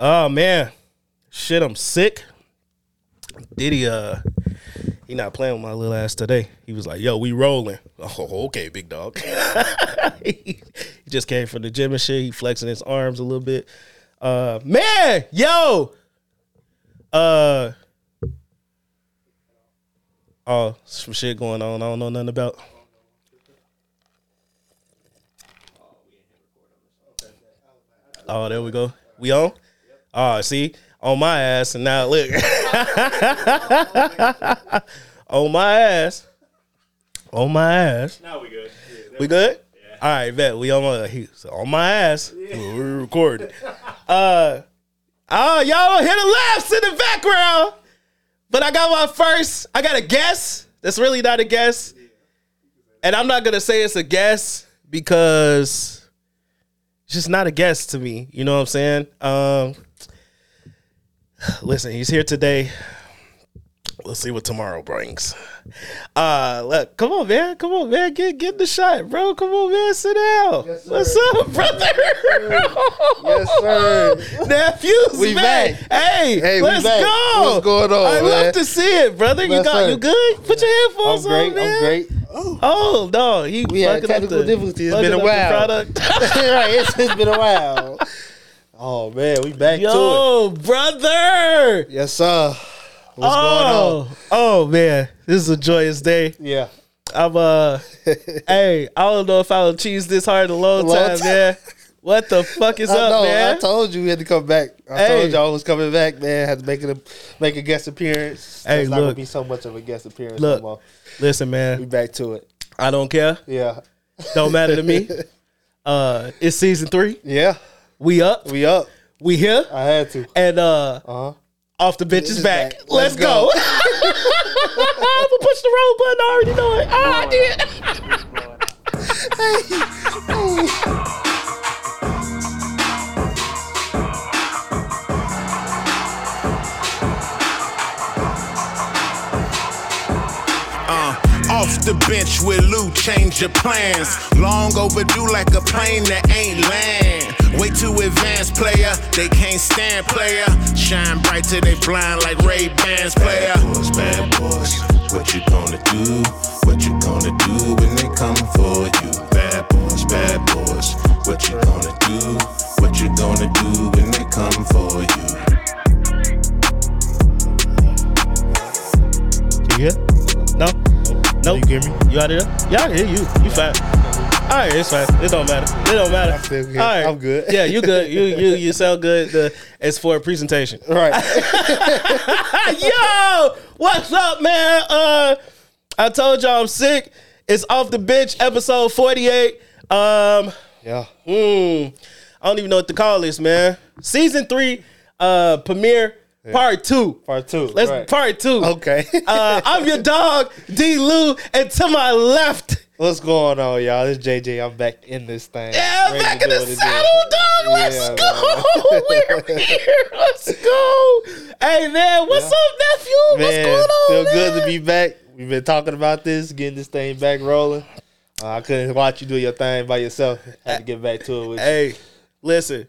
Oh man, shit, I'm sick. Diddy, uh, he not playing with my little ass today. He was like, "Yo, we rolling." Oh, okay, big dog. he just came from the gym and shit. He flexing his arms a little bit. Uh, man, yo, uh, oh, some shit going on. I don't know nothing about. Oh, there we go. We on? Oh, see, on my ass, and now look, on my ass, on my ass. Now we good. We good? All right, bet we on my he, so on my ass. We're recording. Uh, oh, y'all don't hear the laughs in the background, but I got my first. I got a guess. That's really not a guess, and I'm not gonna say it's a guess because it's just not a guess to me. You know what I'm saying? Um, listen, he's here today. We'll see what tomorrow brings. Uh, look, come on, man. Come on, man. Get get the shot, bro. Come on, man. Sit down. Yes, sir. What's up, brother? Yes, sir. Nephews, We man. back. Hey, Hey, let's back. go. What's going on, I man? love to see it, brother. You got sir. you good? Put your I'm headphones great. on, man. I'm great. Oh no, he We had technical difficulties. It's been a while. product. right, it's, it's been a while. Oh man, we back to Yo, brother. Yes, sir. What's going on? oh, oh man, this is a joyous day. Yeah. I'm uh, hey, I don't know if I'll cheese this hard a long, Long time, time. man. What the fuck is I up, know. man? I told you we had to come back. I Hey. told y'all was coming back, man. Had to make it a make a guest appearance. Hey, it's not gonna be so much of a guest appearance Look. no more. Listen, We back to it. I don't care. Yeah. Don't matter to me. Uh, it's season three. Yeah. We up. We up. We here. I had to. And uh, Uh huh. off the bitch is is back. back. Let's, Let's go. go. I'm gonna push the roll button. I already know it. Ah, I did. Uh, off the bench with Lou, change your plans. Long overdue like a plane that ain't land. Way too advanced, player. They can't stand, player. Shine bright till they blind like Ray Bans, player. Bad boys, bad boys. What you gonna do? What you gonna do when they come for you? Bad boys, bad boys. What you gonna do? What you gonna do when they come for you? You here? No. No. You hear me? You out of there? Yeah, I hear you. You fine. All right, it's fine. It don't matter. It don't matter. I feel good. All right. I'm good. Yeah, you good. You you you sound good. The, it's for a presentation. Right. Yo, what's up, man? Uh, I told y'all I'm sick. It's off the bench, episode 48. Um, yeah. mm, I don't even know what to call this, man. Season three, uh, premiere, part two. Part two. Let's right. part two. Okay. Uh, I'm your dog, D. Lou, and to my left, What's going on, y'all? This is JJ. I'm back in this thing. yeah, Ready back in the what it saddle, dog. Let's Yeah, go. We're here. Let's go. Hey, man, what's up, nephew? What's Man, going on? feel man? good to be back. We've been talking about this, getting this thing back rolling. Uh, I couldn't watch you do your thing by yourself. I Had to get back to it with Hey, listen,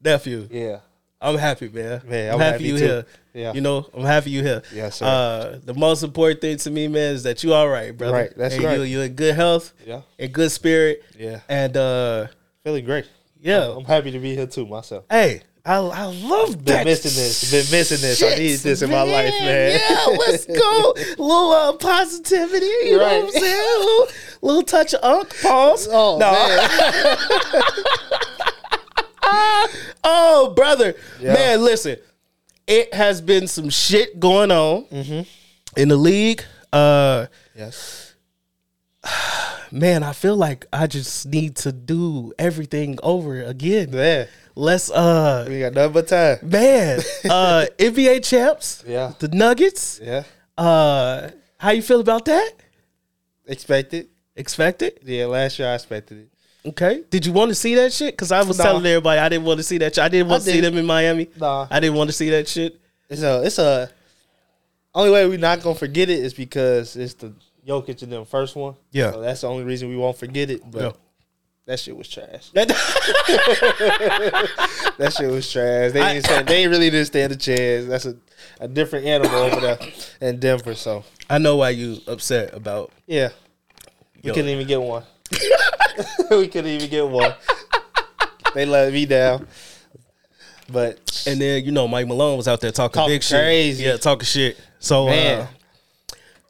nephew. Yeah. I'm happy, man. Man, I'm, I'm happy, happy you too. here. Yeah. You know, I'm happy you here. Yes, sir. Uh, the most important thing to me, man, is that you all right, brother. Right, that's and right. You, you're in good health, Yeah. in good spirit, Yeah. and uh, Feeling great. yeah. I'm happy to be here too myself. hey, I, I love that. Been missing this. Been missing this. I shit, needed this in my life, man. Yeah, let's go. little uh, positivity. You know what I'm saying? A little, little touch of unk. Pause. Oh, no. Oh, brother. Yeah. Man, listen. It has been some shit going on Mm-hmm. in the league. Uh yes. man, I feel like I just need to do everything over again. Yeah. Let's uh We got nothing but time. man, uh NBA champs, Yeah. the Nuggets. Yeah. Uh how you feel about that? Expected. Expected? Yeah, last year I expected it. Okay. Did you want to see that shit? Because I was Nah. telling everybody I didn't want to see that shit. I didn't want I to see didn't. them in Miami. Nah. I didn't want to see that shit. It's a it's a only way we're not gonna forget it is because it's the Jokic and them first one. Yeah. So that's the only reason we won't forget it. But Yeah. That shit was trash. That- shit was trash. They didn't stand, they really didn't stand a chance. That's a, a different animal over there in Denver. So I know why you upset about. yeah, You Yo. couldn't even get one. we couldn't even get one. They let me down. But And then you know Mike Malone was out there talking, Talking big shit. crazy. Yeah, talking shit. So man, uh,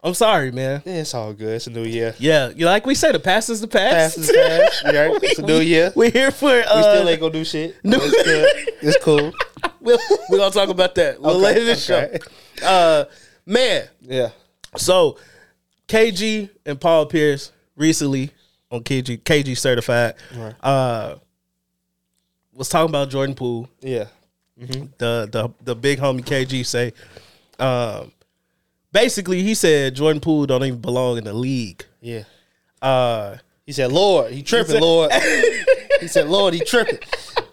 I'm sorry, man. yeah, it's all good. It's a new year. Yeah, you like we say, the past is the past. Past is past. Right? It's a new year. We're here for. Uh, We still ain't gonna do shit. no- It's good. It's cool. we'll, we're gonna talk about that. We'll Okay, later this okay. show. Uh, man, Yeah. so KG and Paul Pierce recently on KG KG certified. Right. Uh, was talking about Jordan Poole. Yeah. the the the big homie KG say, um, basically he said Jordan Poole don't even belong in the league. Yeah. Uh, He said, Lord, he tripping, said- Lord. he said, Lord, he tripping.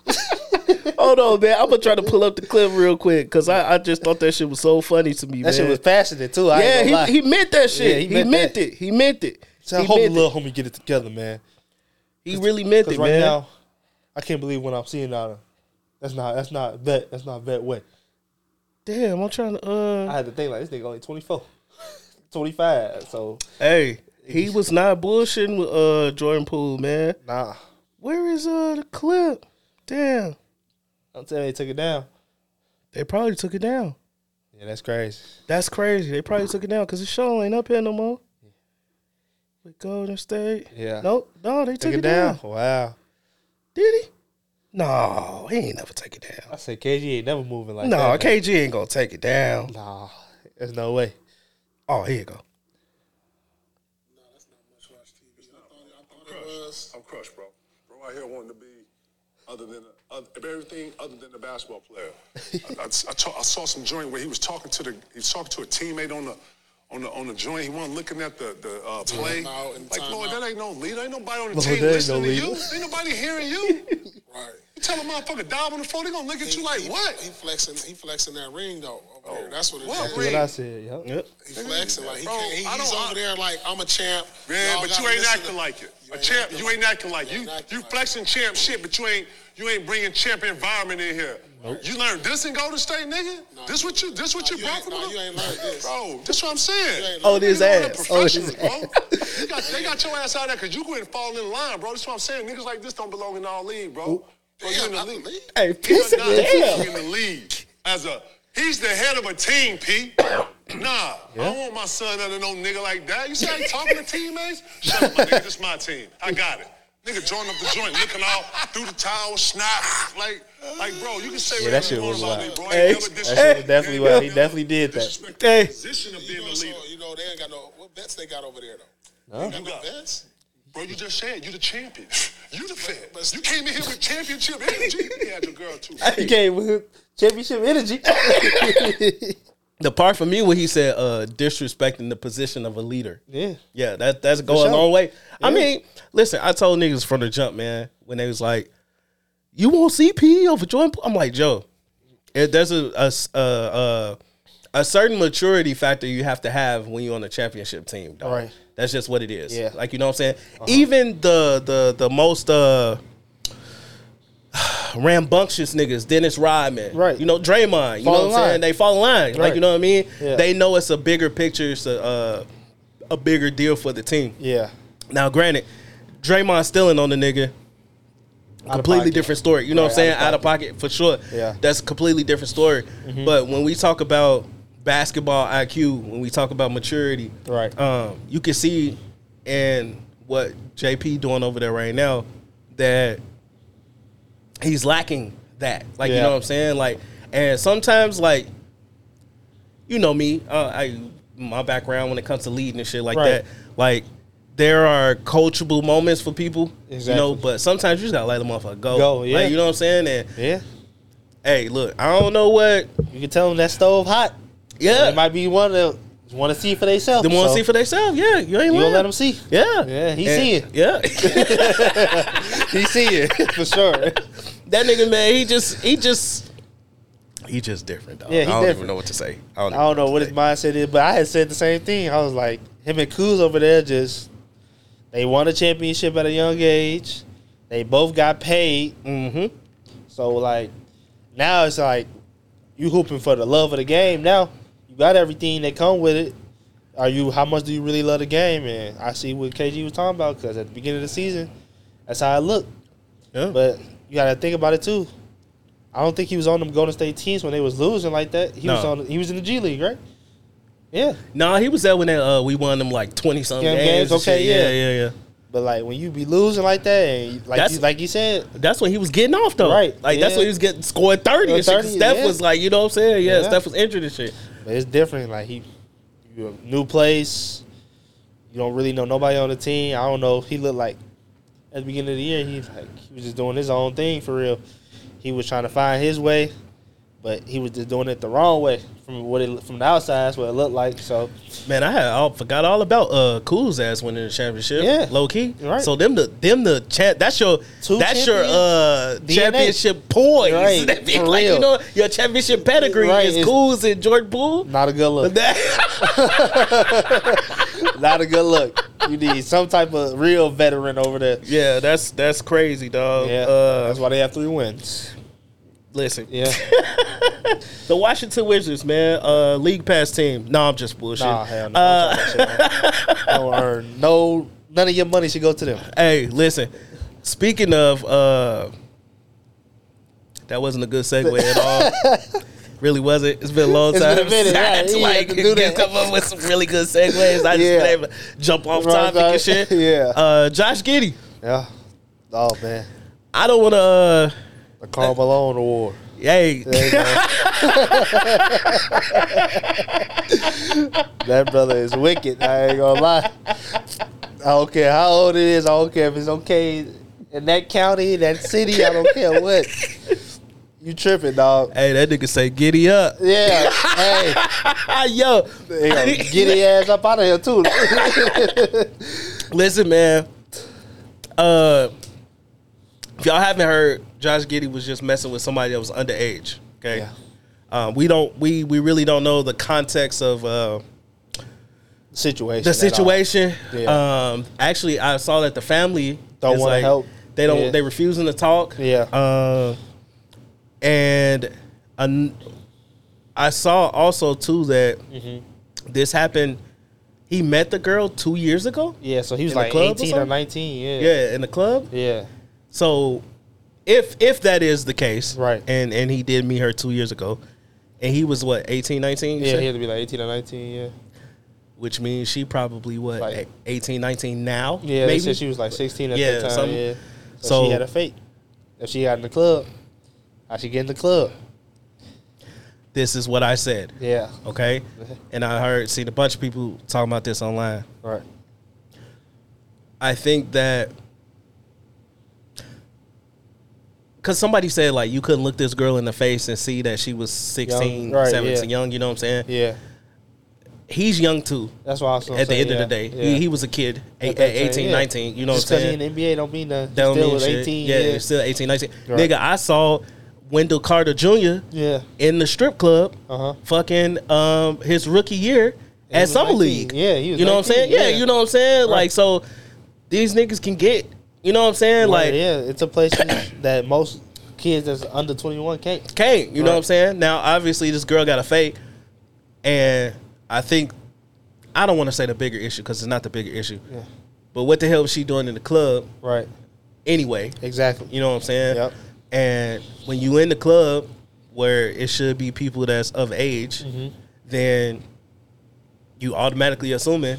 hold on, man, I'm gonna try to pull up the clip real quick because I, I just thought that shit was so funny to me. That man. shit was passionate too. I yeah, ain't gonna lie. he, he meant that shit. Yeah, he, he meant meant, it. He meant it. So I he hope the little homie get it together, man. He really meant it, right man. now, I can't believe what I'm seeing out of. That's not that's not vet. That's not vet way. Damn, I'm trying to. I Uh, had to think like this nigga only 24, 25. So hey, he was not bullshitting with uh Jordan Poole, man. nah, Where is uh the clip? Damn, I'm telling you, they took it down. they probably took it down. Yeah, that's crazy. That's crazy. They probably took it down because the show ain't up here no more. With Golden State. Yeah. Nope. No, they took, Took it, it down. down. Wow. Did he? No, he ain't never take it down. I said KG ain't never moving like no, that. No, KG ain't gonna take it down. Nah, there's no way. Oh, here you go. I'm crushed, bro. Bro, out here wanting to be other than uh, everything other than a basketball player. I, I, I, ta- I saw some joint where he was talking to the he was talking to a teammate on the on the on the joint. He wasn't looking at the the uh, play. Like, Lord, timeout. that ain't no leader. Ain't nobody on the Lord, team listening no to you. Ain't nobody hearing you. Right. You tell a motherfucker dive on the floor, they gonna look at you like he, what? He flexing. He flexing that ring though. Over there. That's what it is. What That's ring? what I said. Yep. Yep. He flexing like he Bro, can't. He, I he's don't- over there like I'm a champ. Yeah, but you ain't acting to- like it. You A ain't champ, acting you like ain't acting like You you. ain't acting You like flexing champ shit, but you ain't you ain't bringing champ environment in here. You learned this in Golden State, nigga. this what you this what Nah, you you brought from nah, the- you ain't learned this. bro. This what I'm saying. Oh, this ass. Oh, this professionals, bro. They got, they got your ass out there because you couldn't fall in line, bro. That's what I'm saying. Niggas like this don't belong in our league, bro. Bro, you Damn, in the not league. league. Hey, You're piece not damn. in the league as a. He's the head of a team, Pete. Nah, I don't want my son under no nigga like that. You see how he talking to teammates? Shut up, my nigga. This my team. I got it. Nigga join up the joint, looking all through the towel, snap, like, like, bro. You can say Yeah, whatever that shit you want was about wild. me, bro. I Hey, That shit was definitely ain't wild. He definitely did that. Hey. position of being know, the so, leader. you know, they ain't got no. What bets they got over there though? They got no got- bets. Bro, you just said you're the champion. You the fan. You came in here with championship energy. You had your girl too. He came with championship energy. The part for me when he said uh disrespecting the position of a leader. yeah. Yeah, that that's going a long way. I mean, listen, I told niggas from the jump, man, when they was like, "You want CP over Jordan?" Poole?" I'm like, Joe, it, there's a certain maturity factor you have to have when you're on a championship team. Dog. Right. That's just what it is. Yeah. Like you know what I'm saying. Even the the the most uh rambunctious niggas, Dennis Rodman, Right. You know Draymond. You Fall know what I'm saying? They fall in line. Like you know what I mean? Yeah. They know it's a bigger picture. It's a uh, a bigger deal for the team. Yeah. Now, granted, Draymond stealing on the nigga, completely different story. You know what I'm saying? out of Out of pocket for sure. Yeah. Mm-hmm. That's a completely different story. But when we talk about basketball IQ, when we talk about maturity, Right. um, you can see in what JP doing over there right now that he's lacking that. Like you know what I'm saying? Like, and sometimes like, you know me, uh, I my background when it comes to leading and shit like Right. that. Like, there are coachable moments for people, you know, but sometimes you just gotta let the motherfucker go. Go, yeah. Like, you know what I'm saying? And Yeah. hey, look, I don't know what. You can tell them that stove hot. Yeah, It might be one that want to see for themselves. they want to so see for themselves. Yeah, you ain't You gonna let them see? Yeah, Yeah, he And- see it. Yeah. He see it for sure. that nigga man, he just he just he just different, dog. Yeah, I don't even know what to say. I don't, I don't know what his mindset is, but I had said the same thing. I was like, him and Kuz over there just they won a championship at a young age. They both got paid. Mm-hmm. So like now it's like you hooping for the love of the game. Now you got everything that come with it. Are you? How much do you really love the game? And I see what KG was talking about because at the beginning of the season, that's how I looked. Yeah. But you got to think about it too. I don't think he was on them Golden State teams when they was losing like that. He was on. He was in the G League, right? Yeah. No, he was there when they, uh, we won them like twenty something Game- games. games, okay, yeah, yeah. yeah, yeah. But like when you be losing like that, and like That's- you, like you said, That's when he was getting off though. Right, Like that's when he was getting scoring thirty. And shit, 'cause 30, Steph yeah. was like, you know what I'm saying? Yeah, Yeah. Steph was injured and shit. But it's different. Like he, new place. You don't really know nobody on the team. I don't know. He looked like at the beginning of the year, he like he was just doing his own thing for real. He was trying to find his way, but he was just doing it the wrong way from what it from the outside. That's what it looked like. So Man, I had all, forgot all about uh Kuz ass winning the championship. Yeah. low key. Right. So them the them the champ. That's your Two that's your uh DNA. championship points. Right, That be like you know your championship pedigree Right, is it's- Kuz and Jordan Poole. not a good look. Not a good look. You need some type of real veteran over there. yeah, that's that's crazy, dog. Yeah, Uh, that's why they have three wins. Listen, Yeah, the Washington Wizards, man, uh, league pass team. No, I'm just bullshit. nah, hell no. Uh, Don't, try that shit, man. Don't earn no. None of your money should go to them. Hey, listen. Speaking of, uh, that wasn't a good segue at all. really wasn't. It's been a long It's time. been a minute, right. You like do that. come up with some really good segues. I just Yeah. been able to jump off topic and shit. Yeah. Uh, Josh Giddy. Yeah. Oh man, I don't want to. Uh, the Karl Malone Award. hey, go. that brother is wicked. I ain't gonna lie. I don't care how old it is. I don't care if it's okay in that county, that city. I don't care what. You tripping, dog? hey, that nigga say giddy up. Yeah. Hey, Yo, get his ass up out of here too. Listen, man. Uh, if y'all haven't heard, Josh Giddy was just messing with somebody that was underage. Okay. Yeah. Um, we don't. We we really don't know the context of uh, situation. the situation. Yeah. Um, actually, I saw that the family Don't wanna like- help. They don't. Yeah. They refusing to talk. Yeah. Uh, and an- I saw also too that Mm-hmm. this happened. He met the girl two years ago. Yeah. So he was In like or eighteen or something? nineteen. Yeah. Yeah, in the club. Yeah. So, if if that is the case, Right. and and he did meet her two years ago, and he was what 18, 19, you Yeah. said? He had to be like eighteen or nineteen. Yeah. which means she probably what Like- 18, 19 now. Yeah, maybe they said she was like 16 at Yeah, that time. something- Yeah. So, so- she had a fate. If she got in the club, how she get in the club? this is what I said. Yeah. Okay, and I heard seen a bunch of people talking about this online. Right. I think that because somebody said like you couldn't look this girl in the face and see that she was 16, Young, right, 17, yeah. young. You know what I'm saying? Yeah. He's young too. That's why I was At the end yeah. of the day, Yeah. he, he was a kid, At at, 18, time, yeah. 19. You know Just what I'm because saying? he in the NBA don't mean that. That don't still mean was shit. 18. Yeah, Yeah. still 18, 19. Right. Nigga, I saw Wendell Carter Jr. yeah. in the strip club, Uh-huh. fucking um his rookie year at summer 19. league. Yeah, You know what I'm saying? Yeah, yeah. you know what I'm saying. Right. Like so, these niggas can get. You know what I'm saying? Right, Like yeah, it's a place that most kids that's under 21 can't. can't. You know what I'm saying? Now, obviously, this girl got a fake, and I think I don't want to say the bigger issue because it's not the bigger issue. Yeah. But what the hell was she doing in the club Right. anyway? Exactly. You know what I'm saying? Yep. And when you in the club where it should be people that's of age, Mm-hmm. then you automatically assuming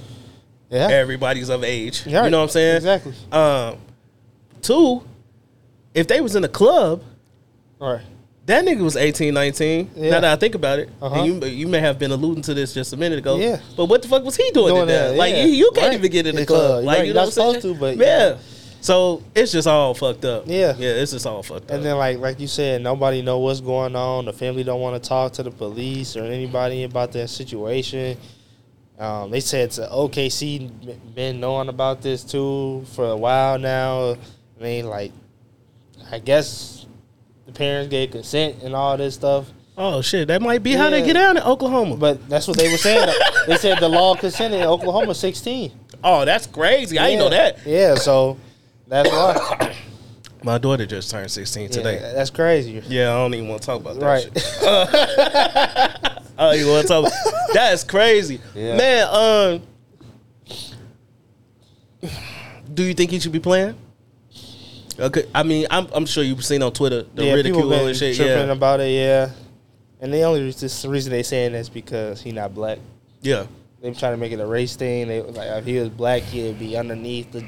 Yeah. everybody's of age. Right. You know what I'm saying? Exactly. Um, two, if they was in a club, Right. that nigga was 18, 19. Yeah. Now that I think about it, Uh-huh. and you you may have been alluding to this just a minute ago. Yeah. But what the fuck was he doing, Doing in there? that, Like yeah. you, you can't Right. even get in the club. club. Like Right, you you're know not what I'm saying? supposed to, but yeah. yeah. So it's just all fucked up. Yeah. Yeah, it's just all fucked up. And then, like like you said, nobody know what's going on. The family don't want to talk to the police or anybody about their situation. Um, they said to OKC been knowing about this too for a while now. I mean, like, I guess the parents gave consent and all this stuff. oh shit, that might be how they get down in Oklahoma. But that's what they were saying. they said the law consented in Oklahoma 16. oh, that's crazy. I didn't know that. Yeah, so that's why. My daughter just turned 16 Yeah, today. that's crazy. Yeah, I don't even want to talk about that Right. shit. I don't even want to talk about That's crazy. Yeah. Man, um do you think he should be playing? Uh, okay, I mean, I'm, I'm sure you've seen on Twitter the yeah, ridicule and shit. tripping Yeah, about it. Yeah, and the only reason, the reason they saying that's because he not black. yeah, They trying to make it a race thing. They like if he was black, he'd be underneath the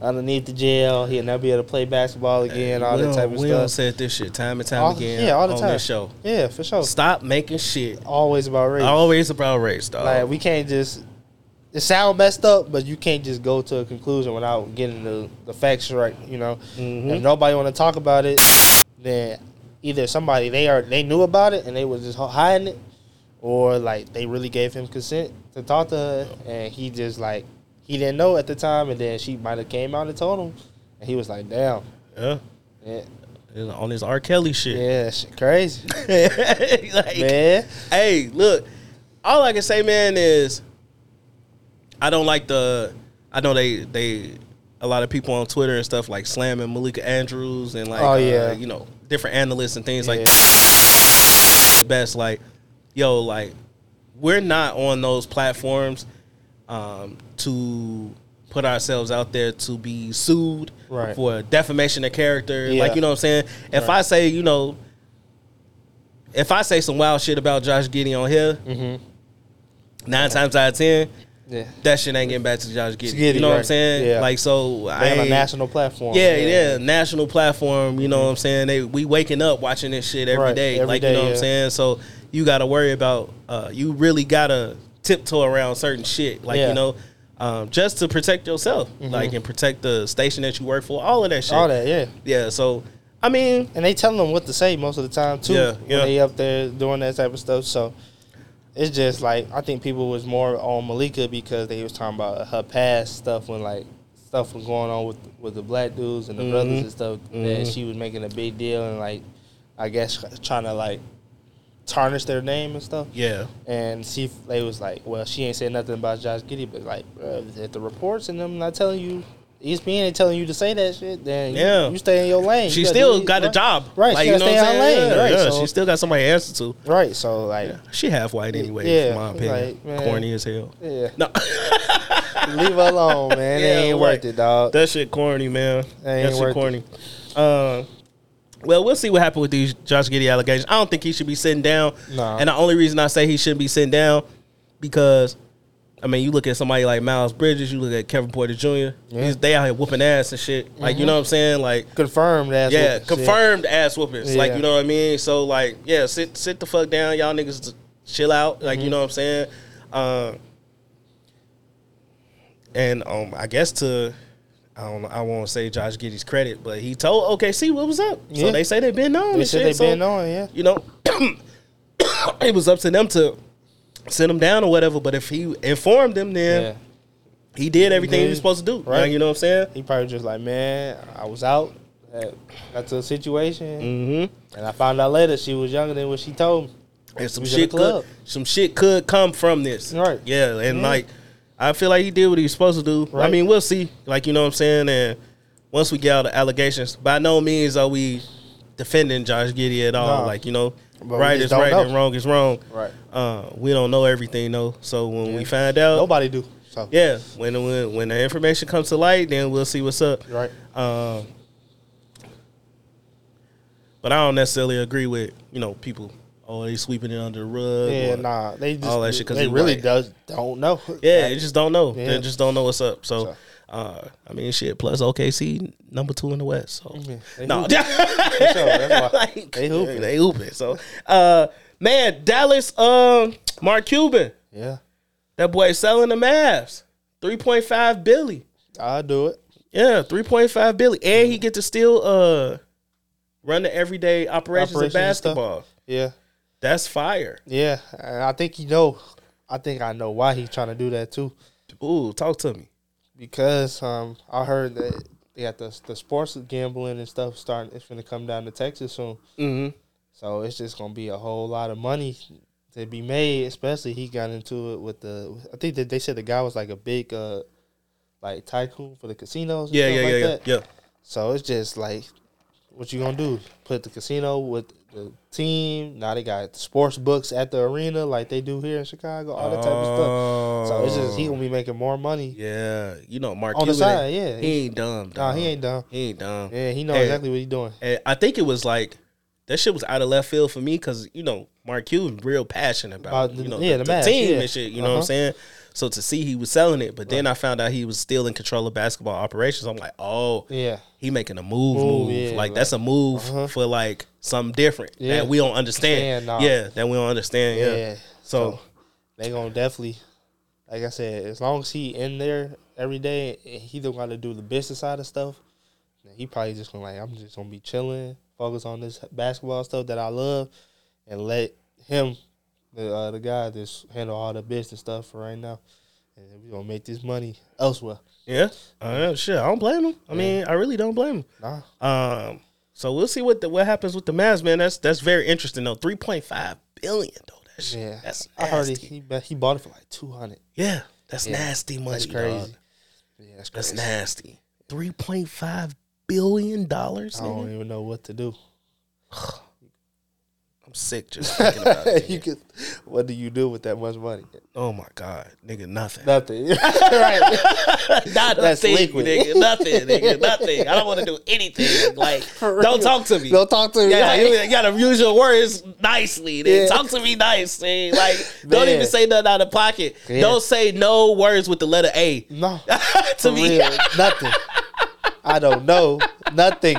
underneath the jail. He'd never be able to play basketball again. all we that type of we stuff. said this shit time and time All- again. yeah, all the on time. this show. Yeah, for sure. Stop making shit Always about race. always about race, dog. Like we can't just. It sound messed up, but you can't just go to a conclusion without getting the, the facts right. You know, Mhm. if nobody want to talk about it, then either somebody they are they knew about it and they was just hiding it, or like they really gave him consent to talk to her, and he just like he didn't know at the time, and then she might have came out and told him, and he was like, "Damn, yeah, yeah, on this R. Kelly shit. yeah, shit crazy, like, man." hey, look, all I can say, man, is I don't like the. I know they they a lot of people on Twitter and stuff like slamming Malika Andrews and like Oh, uh, you know different analysts and things like Yeah. that. Best like, yo, like we're not on those platforms um, to put ourselves out there to be sued Right. for defamation of character. Yeah. Like you know what I'm saying. If Right. I say you know if I say some wild shit about Josh Giddy on here, Mm-hmm. nine times out of ten, Yeah, that shit ain't getting back to Josh Giddy. Giddy, you know what I'm saying? Yeah. Like so, I they on a national platform. Yeah, yeah, national platform. You know what I'm saying? They we waking up watching this shit every day. Right, every like day, you know what. I'm saying? So you got to worry about. Uh, you really gotta tiptoe around certain shit. Like Yeah. Mm-hmm. you know. Um, just to protect yourself, like and protect the station that you work for, all of that shit. all that. Yeah. Yeah. So, I mean, and they tell them what to say most of the time too. Yeah, when yeah. they up there doing that type of stuff. So it's just like I think people was more on Malika because they was talking about her past stuff when like stuff was going on with with the black dudes and the Mm-hmm. brothers and stuff that she was making a big deal and like I guess trying to like tarnish their name and stuff. yeah, And see, if they was like, well, she ain't said nothing about Josh Giddy, but like, bro, if the reports and them not telling you, ESPN ain't telling you to say that shit, then Yeah. you stay in your lane. she You still do- got a job, Right, Like she you know stay what I'm in saying? lane, Yeah, right, yeah. so- She still got somebody to answer to. Right, so like, She half white anyway, Yeah, in my opinion. like. Corny as hell. yeah, No, leave her alone, man. Yeah, it ain't like, worth it, dog. that shit corny, man. That shit worth it. corny. Uh, well, we'll see what happened with these Josh Giddy allegations. I don't think he should be sitting down. Nah. And the only reason I say he shouldn't be sitting down because, I mean, you look at somebody like Miles Bridges, you look at Kevin Porter Jr. Yeah. He's, they out here whooping ass and shit. Like, you know what I'm saying? Like, Confirmed ass. yeah, whooping shit. confirmed ass whoopings. Like, you know what I mean? So, like, yeah, sit sit the fuck down. Y'all niggas chill out. Like, you know what I'm saying? Uh, and um, I guess to I don't I won't say Josh Giddy's credit, but he told OKC what was up. So they say they've been on. They said shit. they So, been on, yeah. You know, it was up to them to send him down or whatever. But if he informed them, then Yeah, he did everything he was supposed to do. Right. Right. You know what I'm saying? he probably just like, man, I was out. Got to a situation, Mm-hmm. and I found out later she was younger than what she told me. And some We was in the shit could some shit could come from this. Right. Yeah, and Mhm. like I feel like he did what he was supposed to do. I mean, we'll see. Like you know what I'm saying. And once we get all the allegations, by no means are we defending Josh Giddy at all. Like you know, But right is right know. and wrong is wrong. Right. Uh, we don't know everything though. So when Yeah. we find out, Nobody do. So yeah, when when when the information comes to light, then we'll see what's up. right. Um, but I don't necessarily agree with you know people. Oh, they sweeping it under the rug. Yeah, nah. They just all that shit 'cause they really white. does don't know. Yeah, Like, they just don't know. Yeah. They just don't know what's up. So, So- uh, I mean, shit. Plus OKC number two in the West. So no, hoop. that's why. like, They hooping. They hooping. So, uh, man, Dallas. Um, Mark Cuban. yeah, That boy selling the Mavs. Three point five billy. I'll do it. Yeah, three point five billy, and he get to still uh run the everyday operations, of basketball. Yeah, That's fire. yeah. I think you know. I think I know why he's trying to do that too. Ooh, talk to me. Because um, I heard that they got the the sports gambling and stuff starting. It's gonna come down to Texas soon. Mm-hmm. So it's just gonna be a whole lot of money to be made. Especially he got into it with the. I think that they said the guy was like a big, uh, like tycoon for the casinos. And Yeah, yeah, like yeah, yeah, that. yeah. So it's just like what you gonna do? Put the casino with the team. Now they got sports books at the arena like they do here in Chicago. All that type of stuff. So it's just he gonna be making more money. Yeah, you know Mark On the side, yeah. he ain't dumb. Nah, he ain't dumb. He ain't dumb. Yeah, he know exactly what he's doing. I think it was like that shit was out of left field for me because you know Mark Cuban real passionate about, About the- you know yeah, the, the match, team yeah. and shit. You know what I'm Uh-huh. saying? So to see he was selling it, but then I found out he was still in control of basketball operations. I'm like, oh, Yeah. he making a move, Move, yeah, like, like- that's a move Uh-huh. for like something different Yeah. that we don't understand. Nah. Yeah, that we don't understand. Yeah. Yeah. So, They gonna definitely, like I said, as long as he in there every day, he don't got to do the business side of stuff. He probably just gonna like, I'm just gonna be chilling, focus on this basketball stuff that I love, and let him, the uh, the guy, that's handle all the business stuff for right now, and we gonna make this money elsewhere. yeah, uh, shit, I don't blame him. I mean, I really don't blame him. Nah, Um, so we'll see what the, what happens with the Mavs, man. That's that's very interesting though. Three point five billion though. That shit, yeah, that's I heard he nasty. he, he bought it for like two hundred. Yeah, that's Yeah, nasty money. That's crazy. dog. Yeah, that's crazy. That's nasty. Three point five billion dollars. I don't even know what to do. I'm sick just thinking about it. you could, what do you do with that much money? Oh my god, nigga, nothing. Nothing. right. Not That's nothing, liquid. nigga. Nothing, nigga. Nothing. I don't want to do anything. Like, don't talk to me. Don't talk to me. Yeah, Right. you, you gotta use your words nicely. Then Yeah. talk to me nice. man. Like, don't even say nothing out of pocket. Yeah. Don't say no words with the letter A No. to me. Nothing. I don't know. Nothing.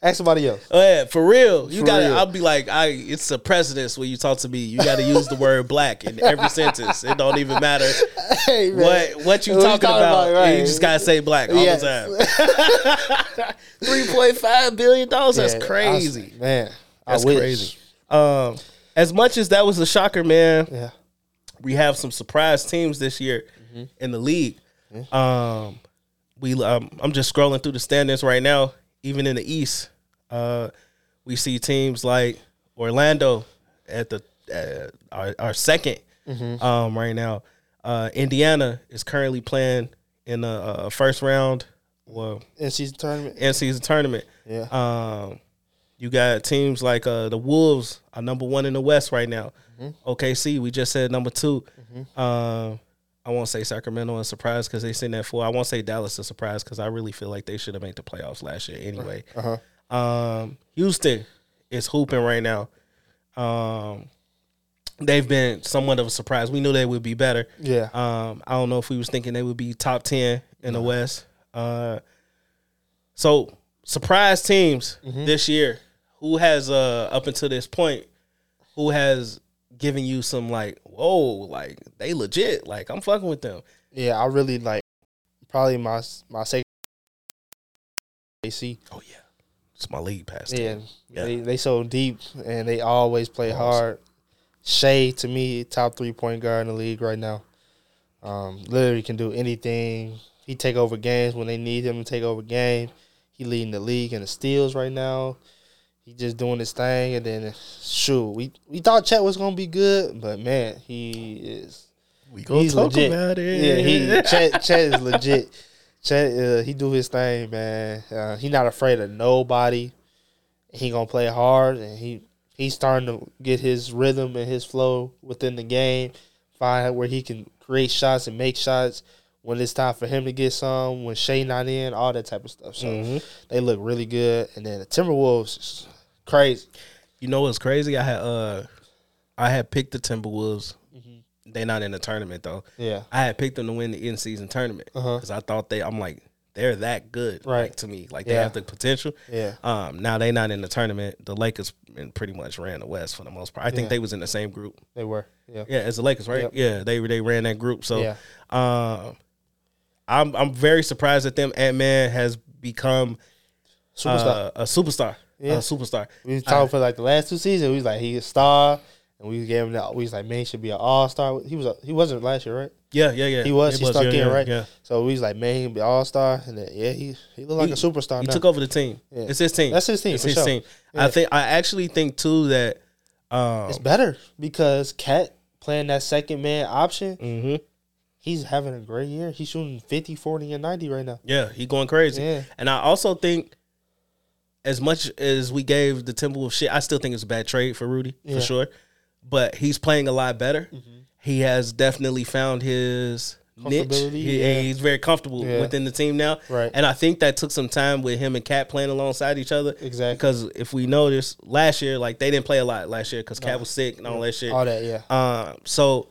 Ask somebody else. Oh, yeah, for real. You gotta. I'll be like, I. It's a precedence when you talk to me. You gotta use the word black in every sentence. It don't even matter Hey, man. what what you What talking talking about. about, right. You just gotta say black all Yes. the time. Three point five billion dollars. That's Yeah, I- crazy. man. That's crazy. Um, as much as that was a shocker, man. Yeah. we have some surprise teams this year Mm-hmm. in the league. Um, we um, I'm just scrolling through the standings right now. Even in the East, uh, we see teams like Orlando at the uh, our, our 2nd Mm-hmm. um, right now. Uh, Indiana is currently playing in a, first round, well, In season tournament. in season tournament. Yeah. Um, you got teams like uh, the Wolves are number one in the West right now. Mm-hmm. OKC, we just said number 2 Um, I won't say Sacramento a surprise because they sitting at four. I won't say Dallas a surprise because I really feel like they should have made the playoffs last year anyway. Uh-huh. Um, Houston is hooping right now. Um, they've been somewhat of a surprise. We knew they would be better. Yeah. Um, I don't know if we was thinking they would be top ten in the West. Uh, so surprise teams Mm-hmm. this year. Who has uh up until this point? Who has given you some like whoa like they legit like I'm fucking with them. Yeah, I really like probably my my second AC. Oh yeah, it's my league pass. Yeah, team. Yeah. They they so deep and they always play hard. Shai to me, top three point guard in the league right now. Um, literally can do anything. He take over games when they need him to take over games. He leading the league in the steals right now. He just doing his thing, and then shoot, we we thought Chet was gonna be good, but man, he is We gonna he's talk legit. about it. Yeah, he Chet, Chet is legit. Chet, uh, he do his thing, man. Uh, he not afraid of nobody. He gonna play hard, and he he's starting to get his rhythm and his flow within the game. Find where he can create shots and make shots when it's time for him to get some. When Shai not in, all that type of stuff. So Mm-hmm. they look really good. And then the Timberwolves, crazy. You know what's crazy? I had uh I had picked the Timberwolves. They not in the tournament though. Yeah. I had picked them to win the in season tournament Uh-huh. because I thought they. I'm like they're that good, Right. Like, to me, like they have the potential. Yeah. Um. Now they not in the tournament. The Lakers pretty much ran the West for the most part. I think Yeah. they was in the same group. They were. Yeah. Yeah, as the Lakers, right? Yep. Yeah, they they ran that group. So, Yeah. um, I'm I'm very surprised that them Ant Man has become Superstar. uh, a superstar. Yeah. A superstar. We was talking for like the last two seasons. We was like he a star, and we gave him that. We was like man he should be an all star. He was a, he wasn't last year, right? Yeah, yeah, yeah. He was. It he stuck yeah, in, yeah, right? Yeah. So we was like man he be all star, and then yeah he he looked like He- a superstar. He now. took over the team. Yeah. It's his team. That's his team, It's his sure. team. I think I actually think too that um It's better because KAT playing that second man option. mhm. He's having a great year. He's shooting 50, 40, and ninety right now. yeah, he going crazy. Yeah. And I also think as much as we gave the Timberwolves shit, I still think it's a bad trade for Rudy Yeah. Mm-hmm. for sure. But he's playing a lot better. He has definitely found his niche. He- yeah. He's very comfortable Yeah. within the team now. Right. And I think that took some time with him and KAT playing alongside each other. Exactly. Because if we notice last year, like they didn't play a lot last year because KAT was sick and all that shit. All that, yeah. Um, so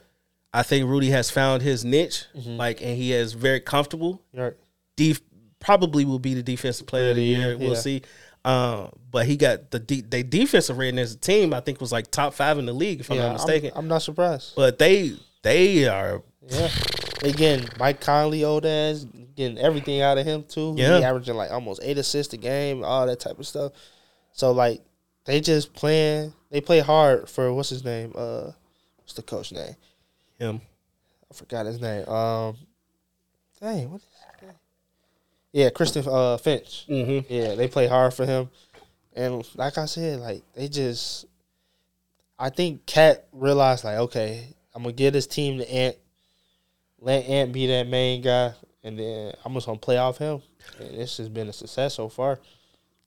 I think Rudy has found his niche, Mm-hmm. like, and he is very comfortable. Right. Def- probably will be the defensive player of the Yeah, year. We'll yeah. see. Um, but he got the de- they defensive rating as a team. I think was like top five in the league, if I'm not mistaken. I'm, I'm not surprised. but they they are Yeah. Again, Mike Conley, old ass, getting everything out of him too. Yeah. He averaging like almost eight assists a game, all that type of stuff. So like they just playing they play hard for what's his name? Uh what's the coach name? him. I forgot his name. Um dang, what is his name? Yeah, Kristen uh Finch. Mm-hmm. Yeah, they play hard for him. And like I said, like they just I think KAT realized like, okay, I'm gonna get his team to Ant, let Ant be that main guy, and then I'm just gonna play off him. And this has been a success so far.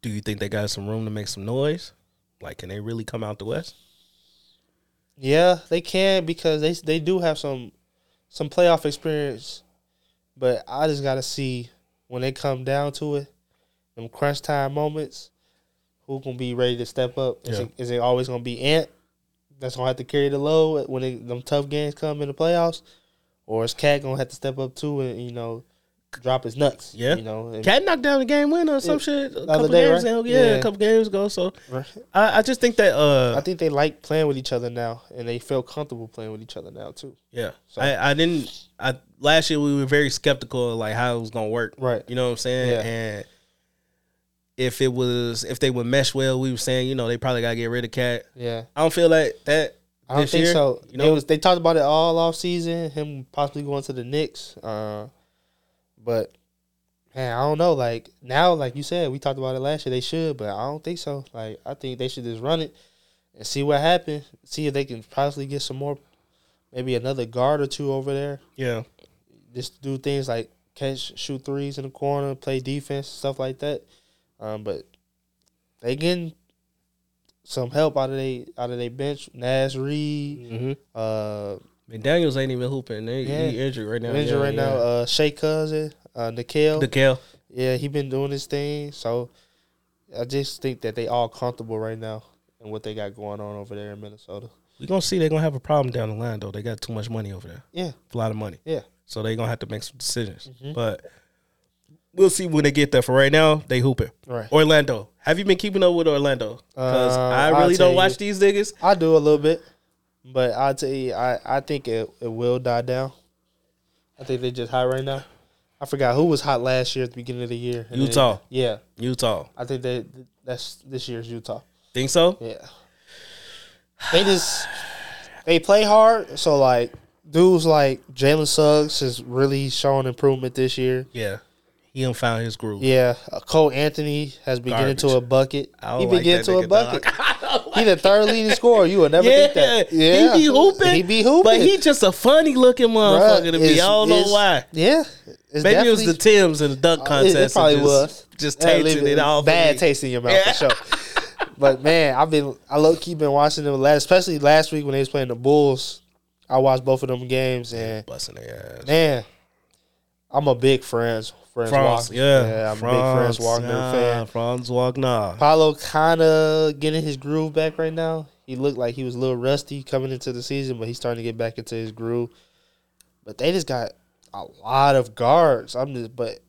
Do you think they got some room to make some noise? Like, can they really come out the West? Yeah, they can because they they do have some some playoff experience, but I just gotta see when they come down to it, them crunch time moments, who gonna be ready to step up? Is, Yeah. it, is it always gonna be Ant that's gonna have to carry the load when they, them tough games come in the playoffs, or is KAT gonna have to step up too and you know drop his nuts? Yeah. you know. KAT knocked down the game winner or some shit a couple day, games right? ago. Yeah, Yeah. a couple games ago. So I, I just think that uh I think they like playing with each other now, and they feel comfortable playing with each other now too. Yeah, So- I, I didn't. I last year we were very skeptical of like how it was gonna work. Right. You know what I'm saying? Yeah. And if it was if they would mesh well, we were saying you know they probably gotta get rid of KAT. Yeah. I don't feel like that. I don't think year. so. You know, was they talked about it all off season, him possibly going to the Knicks. Uh, but man, I don't know. Like now, like you said, we talked about it last year. They should, but I don't think so. Like I think they should just run it and see what happens. See if they can possibly get some more, maybe another guard or two over there. yeah. Just do things like catch, shoot threes in the corner, play defense, stuff like that. Um, but they getting some help out of they out of their bench. Naz Reid, Mm-hmm. uh, McDaniels ain't even hooping. They, Yeah. He injured right now. injured Yeah, right now. Uh, Shea Cousin, uh, Nickeil. Cal. yeah, he been doing his thing. So I just think that they all comfortable right now and what they got going on over there in Minnesota. We gonna see they're gonna have a problem down the line though. They got too much money over there. Yeah, A lot of money. yeah. So they gonna have to make some decisions. Mm-hmm. But we'll see when they get there. For right now, they hooping. Right. Orlando. Have you been keeping up with Orlando? Because Uh, I I'll really don't watch you. these niggas. I do a little bit, but I'll tell you, I, I think it, it will die down. I think they just high right now. I forgot who was hot last year at the beginning of the year. Then- Utah. yeah, Utah. I think they that's this year's Utah. Think so? Yeah. They just they play hard, so like dudes like Jalen Suggs has really shown improvement this year. Yeah. He done found his groove. Yeah, uh, Cole Anthony has been getting to a bucket. He been like getting to a bucket. He the third leading scorer. You would never Yeah, think that. Yeah, he be hooping. He be hooping. But he just a funny looking motherfucker to Bruh, me. I don't know why. Yeah, it's Maybe it was the Tims in the dunk Uh, it- contest. It, probably just, was. Just tasting it all. Bad taste in your mouth Yeah. for sure. But man, I've been I low key been watching them last, especially last week when they was playing the Bulls. I watched both of them games and Busting their ass. man, I'm a big Franz Franz Franz, Wagner. yeah. I'm a big Franz Wagner yeah, fan. Franz Wagner. Paolo kind of getting his groove back right now. He looked like he was a little rusty coming into the season, but he's starting to get back into his groove. But they just got a lot of guards. I'm just, but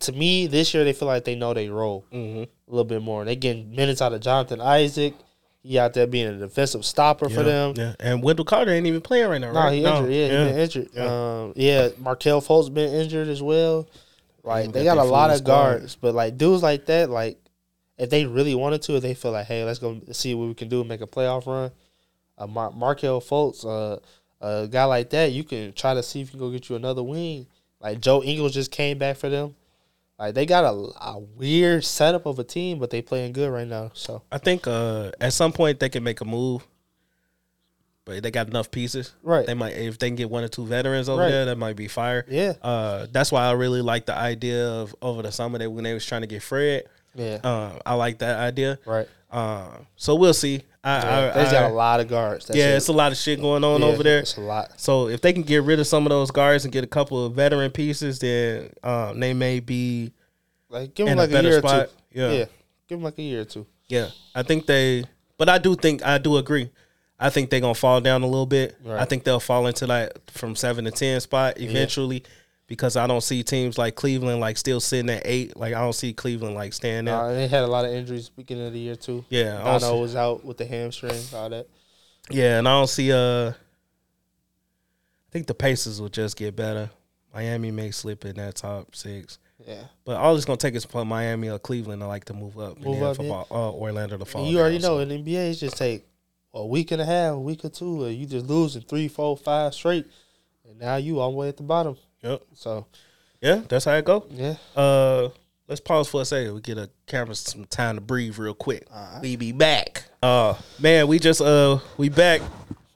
to me, this year they feel like they know they role Mm-hmm. a little bit more. They getting minutes out of Jonathan Isaac. He out there being a defensive stopper for them. Yeah, and Wendell Carter ain't even playing right now, No, right? he injured. Yeah, he been injured. Yeah. Um, yeah, Markelle Fultz been injured as well. Like They got a lot of guards, but like dudes like that, like if they really wanted to, if they feel like, hey, let's go see what we can do and make a playoff run. Uh, Mar- Markelle Fultz, uh, a guy like that, you can try to see if you can go get you another wing. Like Joe Ingles just came back for them. Like they got a, a weird setup of a team, but they playing good right now. So I think uh, at some point they can make a move, but they got enough pieces. Right. They might if they can get one or two veterans over Right. there, that might be fire. Yeah. Uh, that's why I really like the idea of over the summer that when they was trying to get Fred, Yeah. Um, I like that idea. Right. Um, so we'll see. I, I, They got a lot of guards. That's yeah, it. it's a lot of shit going on Yeah, over there. It's a lot. So if they can get rid of some of those guards and get a couple of veteran pieces, then um, they may be Like give them a like a, better year or spot. two. Yeah. Yeah. Give them like a year or two. Yeah, I think they, but I do think I do agree. I think they're gonna fall down a little bit. Right. I think they'll fall into that from seven to ten spot eventually, because I don't see teams like Cleveland like still sitting at eight. Like I don't see Cleveland like standing. there. Uh, they had a lot of injuries beginning of the year too. Yeah, I see- was out with the hamstring, all that. yeah, and I don't see. Uh, I think the Pacers will just get better. Miami may slip in that top six. Yeah. But all it's gonna take is Miami or Cleveland to like to move up, Move and up, for yeah. Uh, Orlando to fall. And you already down, so- know in the NBA, it's just take a week and a half, a week or two, or you just losing three, four, five straight, and now you all the way at the bottom. Yep. So Yeah, that's how it go. yeah, Uh, let's pause for a second. We get a camera some time to breathe real quick. We be back. Uh, man, we just uh we back,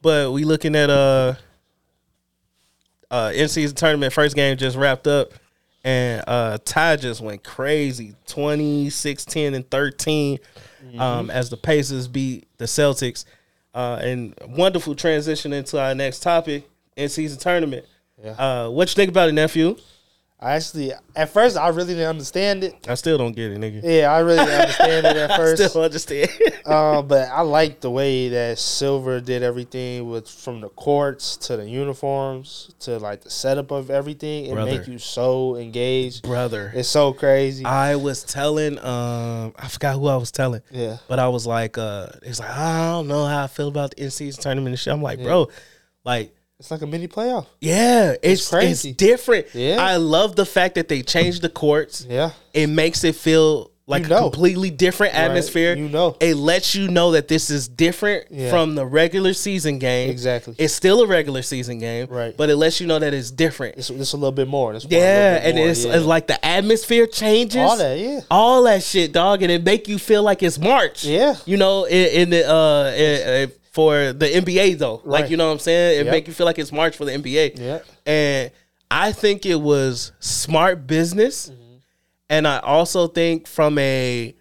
but we looking at uh uh in season tournament first game just wrapped up, and uh Ty just went crazy 26, 10, and 13 um as the Pacers beat the Celtics. Uh, and wonderful transition into our next topic in season tournament. Yeah. Uh, what you think about it, nephew? I actually at first I really didn't understand it. I still don't get it, nigga. Yeah, I really didn't understand it at first. Still understand. um, but I like the way that Silver did everything with from the courts to the uniforms to like the setup of everything. It Brother. make you so engaged. Brother. It's so crazy. I was telling um I forgot who I was telling. Yeah. But I was like, uh it's like, I don't know how I feel about the in season tournament and shit. I'm like, bro, like it's like a mini playoff. yeah, it's it's, crazy. different. Yeah. I love the fact that they changed the courts. Yeah. It makes it feel like You a completely different atmosphere. You know. It lets you know that this is different Yeah. from the regular season game. Exactly. It's still a regular season game. Right. But it lets you know that it's different. It's, it's a little bit more. It's Yeah, and it's, it's like the atmosphere changes. All that, yeah. all that shit, dog, and it make you feel like it's March. Yeah. you know, in, in the uh, in- uh, for the NBA though, like you know what I'm saying. It Yep. make you feel like it's March for the NBA. Yeah. and I think it was smart business, Mm-hmm. and I also think from a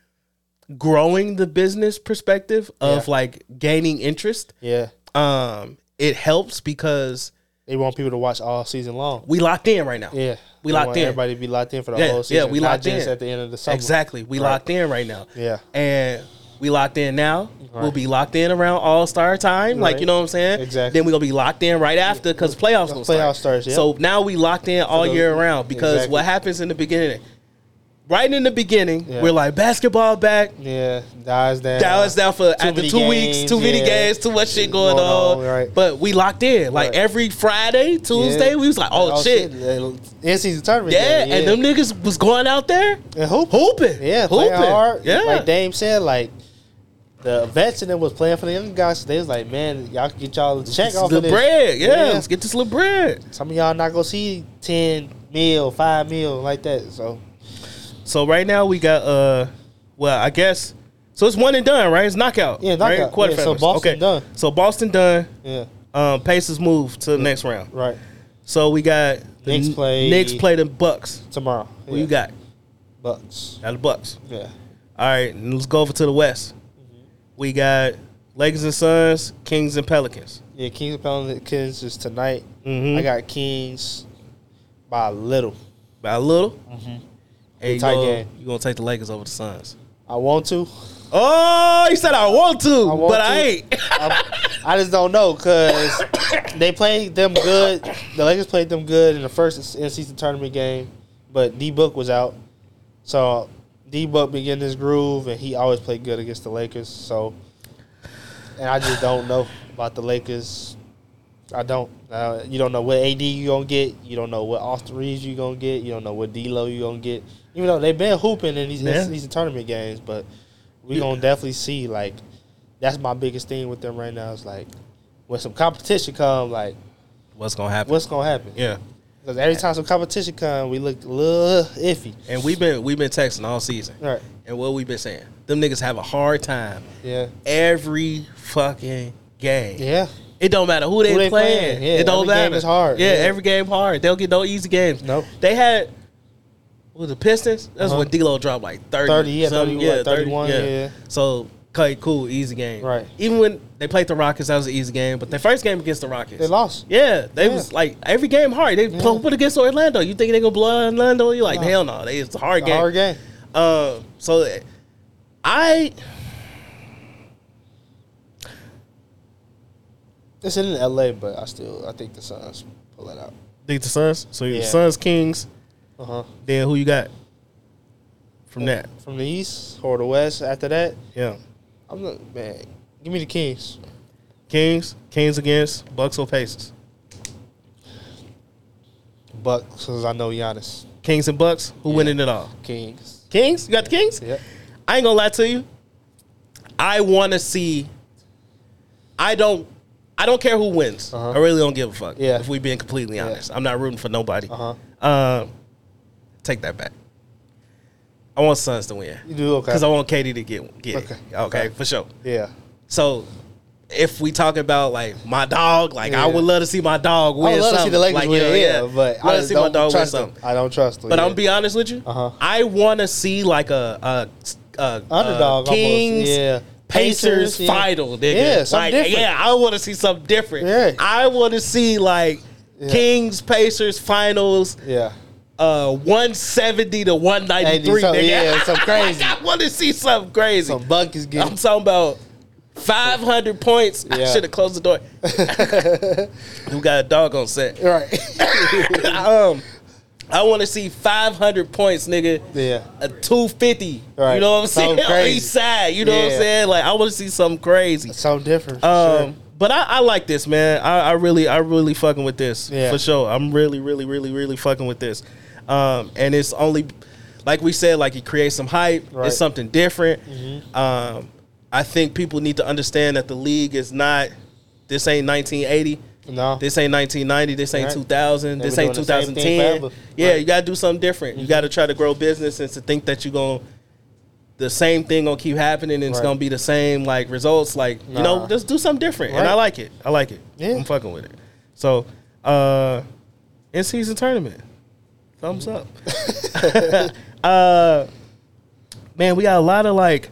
growing the business perspective of Yeah. like gaining interest, yeah. um, it helps because They want people to watch all season long. we locked in right now. Yeah. We They locked in. Everybody be locked in for the Yeah, whole season. yeah, we locked in. at the end of the summer. Exactly. We Right. locked in right now. Yeah. And we locked in now. We'll be locked in around All Star time. Like, you know what I'm saying? Exactly. Then we're going to be locked in right after because playoffs going to start. Playoff starts, yeah. So now we locked in all the- year around because Exactly. what happens in the beginning, right in the beginning, Yeah. we're like, basketball back. Yeah. Dies down. Dial us down for after two weeks, games, too many games, too much shit going, Going on. on, right. But we locked in. Like Right. every Friday, Tuesday, Yeah. we was like, oh, oh shit. In season tournament. Yeah, and them niggas was going out there and hoop. hooping. Yeah, hooping. hard. Yeah. Like Dame said, like the vets and them was playing for the young guys. They was like, man, y'all can get y'all a check off of this. bread. Yeah, Yeah. let's get this little bread. Some of y'all not gonna see ten mil, five mil like that. So So right now we got uh well, I guess so it's one and done, right? It's knockout. Yeah, Right? knockout. Quarterfinals. Yeah, so Boston done. So Boston done. yeah, Um Pacers move to the next round. right. So we got the Knicks play- Knicks play the Bucks. Tomorrow. Who yeah. you got? Bucks. Got the Bucks. Yeah. All right, let's go over to the West. We got Lakers and Suns, Kings and Pelicans. Yeah, Kings and Pelicans is tonight. Mhm. I got Kings by a little. By a little. Hey, you Tight gonna, game. you gonna take the Lakers over the Suns? I want to. Oh, you said I want to, want but to. I ain't. I, I just don't know because they played them good. The Lakers played them good in the first in season tournament game, but D Book was out, so D Book began this groove, and he always played good against the Lakers. So, and I just don't know about the Lakers. I don't. Uh, you don't know what AD you gonna get. You don't know what Austin Reaves you gonna get. You don't know what D'Lo you gonna get. Even though they've been hooping in these Yeah. these tournament games, but we gonna definitely see like that's my biggest thing with them right now. Is like when some competition come, like What's gonna happen? what's gonna happen? yeah. Because every time some competition come, we look a little iffy. And we've been we've been texting all season. Right. And what we've been saying, them niggas have a hard time Yeah. every fucking game. Yeah. It don't matter who they, they playing. playing. Yeah, it don't every game matter. is hard. Yeah, Yeah. every game hard. They don't get no easy games. Nope. They had what was the Pistons? That's Uh-huh. when D'Lo dropped like thirty. 30, yeah, 30, what, 31, yeah. So okay, cool, easy game. Right. Even when they played the Rockets, that was an easy game. But their first game against the Rockets, They lost. Yeah, they Yeah. was like every game hard. They Yeah. put against Orlando. You think they gonna blow Orlando? You like No. hell no. They it's a hard A game. hard game. Um, so I It's in LA, but I still I think the Suns pull it out. think the Suns. So your Yeah. Suns, Kings. Uh huh. Then who you got from that? From the East or the West. After that, Yeah, I'm not man. Give me the Kings. Kings. Kings against Bucks or Pacers. Bucks, because I know Giannis. Kings and Bucks. Who Yeah. winning it all? Kings. Kings. You got the Kings. Yep. I ain't gonna lie to you. I want to see. I don't. I don't care who wins. Uh-huh. I really don't give a fuck. Yeah. If we being completely Yeah. honest, I'm not rooting for nobody. Uh huh. Um, take that back. I want Suns to win You do okay. because I want KD to get get it. Okay. Okay. Okay. for sure. yeah. So. If we talk about like my dog, like I would love to see my dog win. I would love to see the Lakers like, win, know, yeah, but I, I see my dog win them. something. I don't trust them. But yeah. I'm gonna be honest with you. Uh-huh. I want to see like a, a, a Underdog uh, Kings, almost, yeah. Pacers, Pacers, yeah. final. Nigga. Yeah, something like, different. Yeah, I want to see something different. Yeah. I want to see like Yeah. Kings, Pacers, finals. Yeah. Uh, 170 to 193. Some- nigga. yeah, some crazy. I want to see something crazy. Some buckets I'm talking about 500 points. I should have closed the door. Who got a dog on set? right. um, I want to see 500 points, nigga. yeah. a 250. Right. You know what I'm saying? On each side. You know what I'm saying? Like I want to see something crazy. Something different. Um, sure. but I, I like this, man. I, I really, I really fucking with this Yeah. for sure. I'm really, really, really, really fucking with this. Um, and it's only, like we said, like it creates some hype. Right. Mm-hmm. It's something different. Um, I think people need to understand that the league is not. This ain't 1980. No. This ain't 1990. This ain't Right. 2000. They've This ain't doing the same thing 2010. Yeah, Right. you gotta do something different. You gotta try to grow business and to think that you're gonna the same thing gonna keep happening and it's Right. gonna be the same like results. Like you know, just do something different. And I like it. I like it. Yeah. I'm fucking with it. So, uh, in season tournament, thumbs up. uh, man, we got a lot of like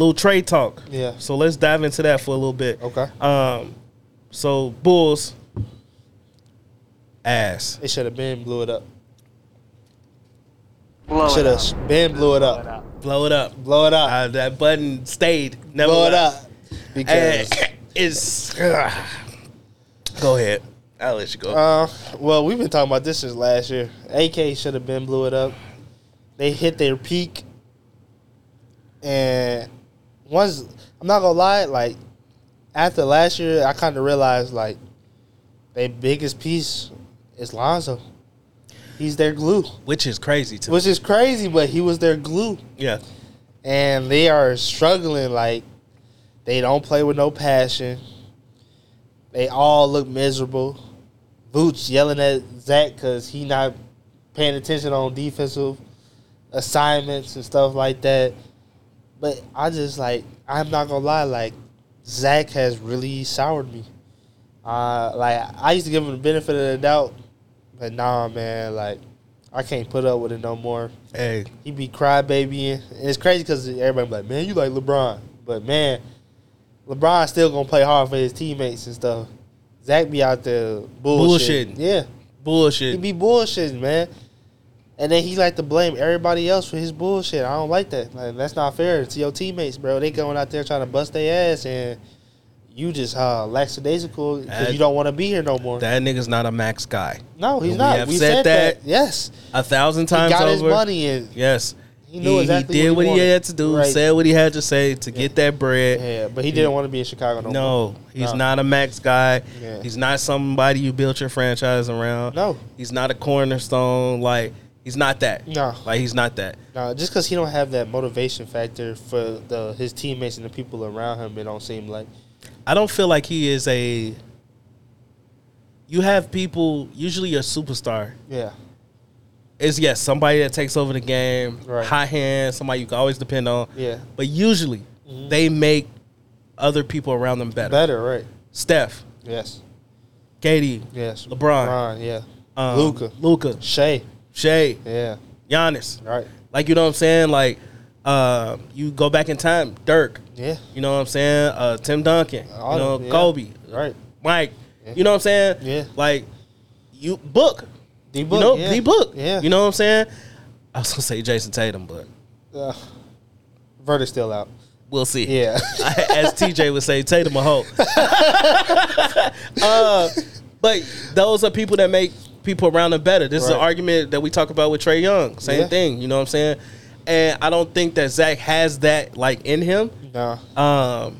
little trade talk. Yeah. So let's dive into that for a little bit. Okay. Um, so Bulls ass. It should have been blew it up. Should have been blew it up. Blow it up. Blow it up. Uh, that button stayed. Never blow it left. up. Because Eh, it's. go ahead. I'll let you go. Uh, well, we've been talking about this since last year. AK should have been blew it up. They hit their peak, and once I'm not gonna lie, like after last year, I kind of realized like their biggest piece is Lonzo. He's their glue, Which is crazy to which is crazy, but he was their glue, Yeah. and they are struggling. Like they don't play with no passion. They all look miserable. Boots yelling at Zach because he not paying attention on defensive assignments and stuff like that. But I just like I'm not gonna lie, like Zach has really soured me. Uh, like I used to give him the benefit of the doubt, but nah, man, like I can't put up with it no more. Hey, He be crybabying. And it's crazy because everybody be like, man, you like LeBron. But man, LeBron still gonna play hard for his teammates and stuff. Zach be out there bullshitting. Bullshitting. Yeah, bullshit. he bullshit. be bullshitting, man. And then he like to blame everybody else for his bullshit. I don't like that. Like, that's not fair to your teammates, bro. They going out there trying to bust their ass, and you just uh, lackadaisical because you don't want to be here no more. That nigga's not a max guy. no, he's we not. we said said, that. that. Yes, A thousand he times got over. his money and Yes. he knew exactly he did what what he, he, had to do, Right. said what he had to say to get that bread. Yeah, but he didn't want to be in Chicago no, more. No, he's No. not a max guy. Yeah. He's not somebody you built your franchise around. No. He's not a cornerstone. Like he's not that. No. Like he's not that. No, just because he don't have that motivation factor for the his teammates and the people around him, it don't seem like. I don't feel like he is a. You have people usually a superstar Yeah, is yes somebody that takes over the game, Right. hot hand, somebody you can always depend on. yeah, But usually they make other people around them better. better, right? Steph, Yes, KD. yes. LeBron. LeBron, yeah. um, Luka, Luca, Shai, Shai. yeah. Giannis. Right. Like you know what I'm saying? Like uh, you go back in time, Dirk. Yeah. You know what I'm saying? Uh, Tim Duncan. All you know, them, yeah. Kobe. Right. Mike. You know what I'm saying? Yeah. Like you book. D You book. know, yeah. D book. Yeah. You know what I'm saying? I was gonna say Jayson Tatum, but Uh, verdict's still out. we'll see. Yeah. As TJ would say, Tatum a hoe. uh, but those are people that make people around them better. This is an argument that we talk about with Trae Young. Same Yeah. thing. You know what I'm saying? And I don't think that Zach has that like in him. No. Um,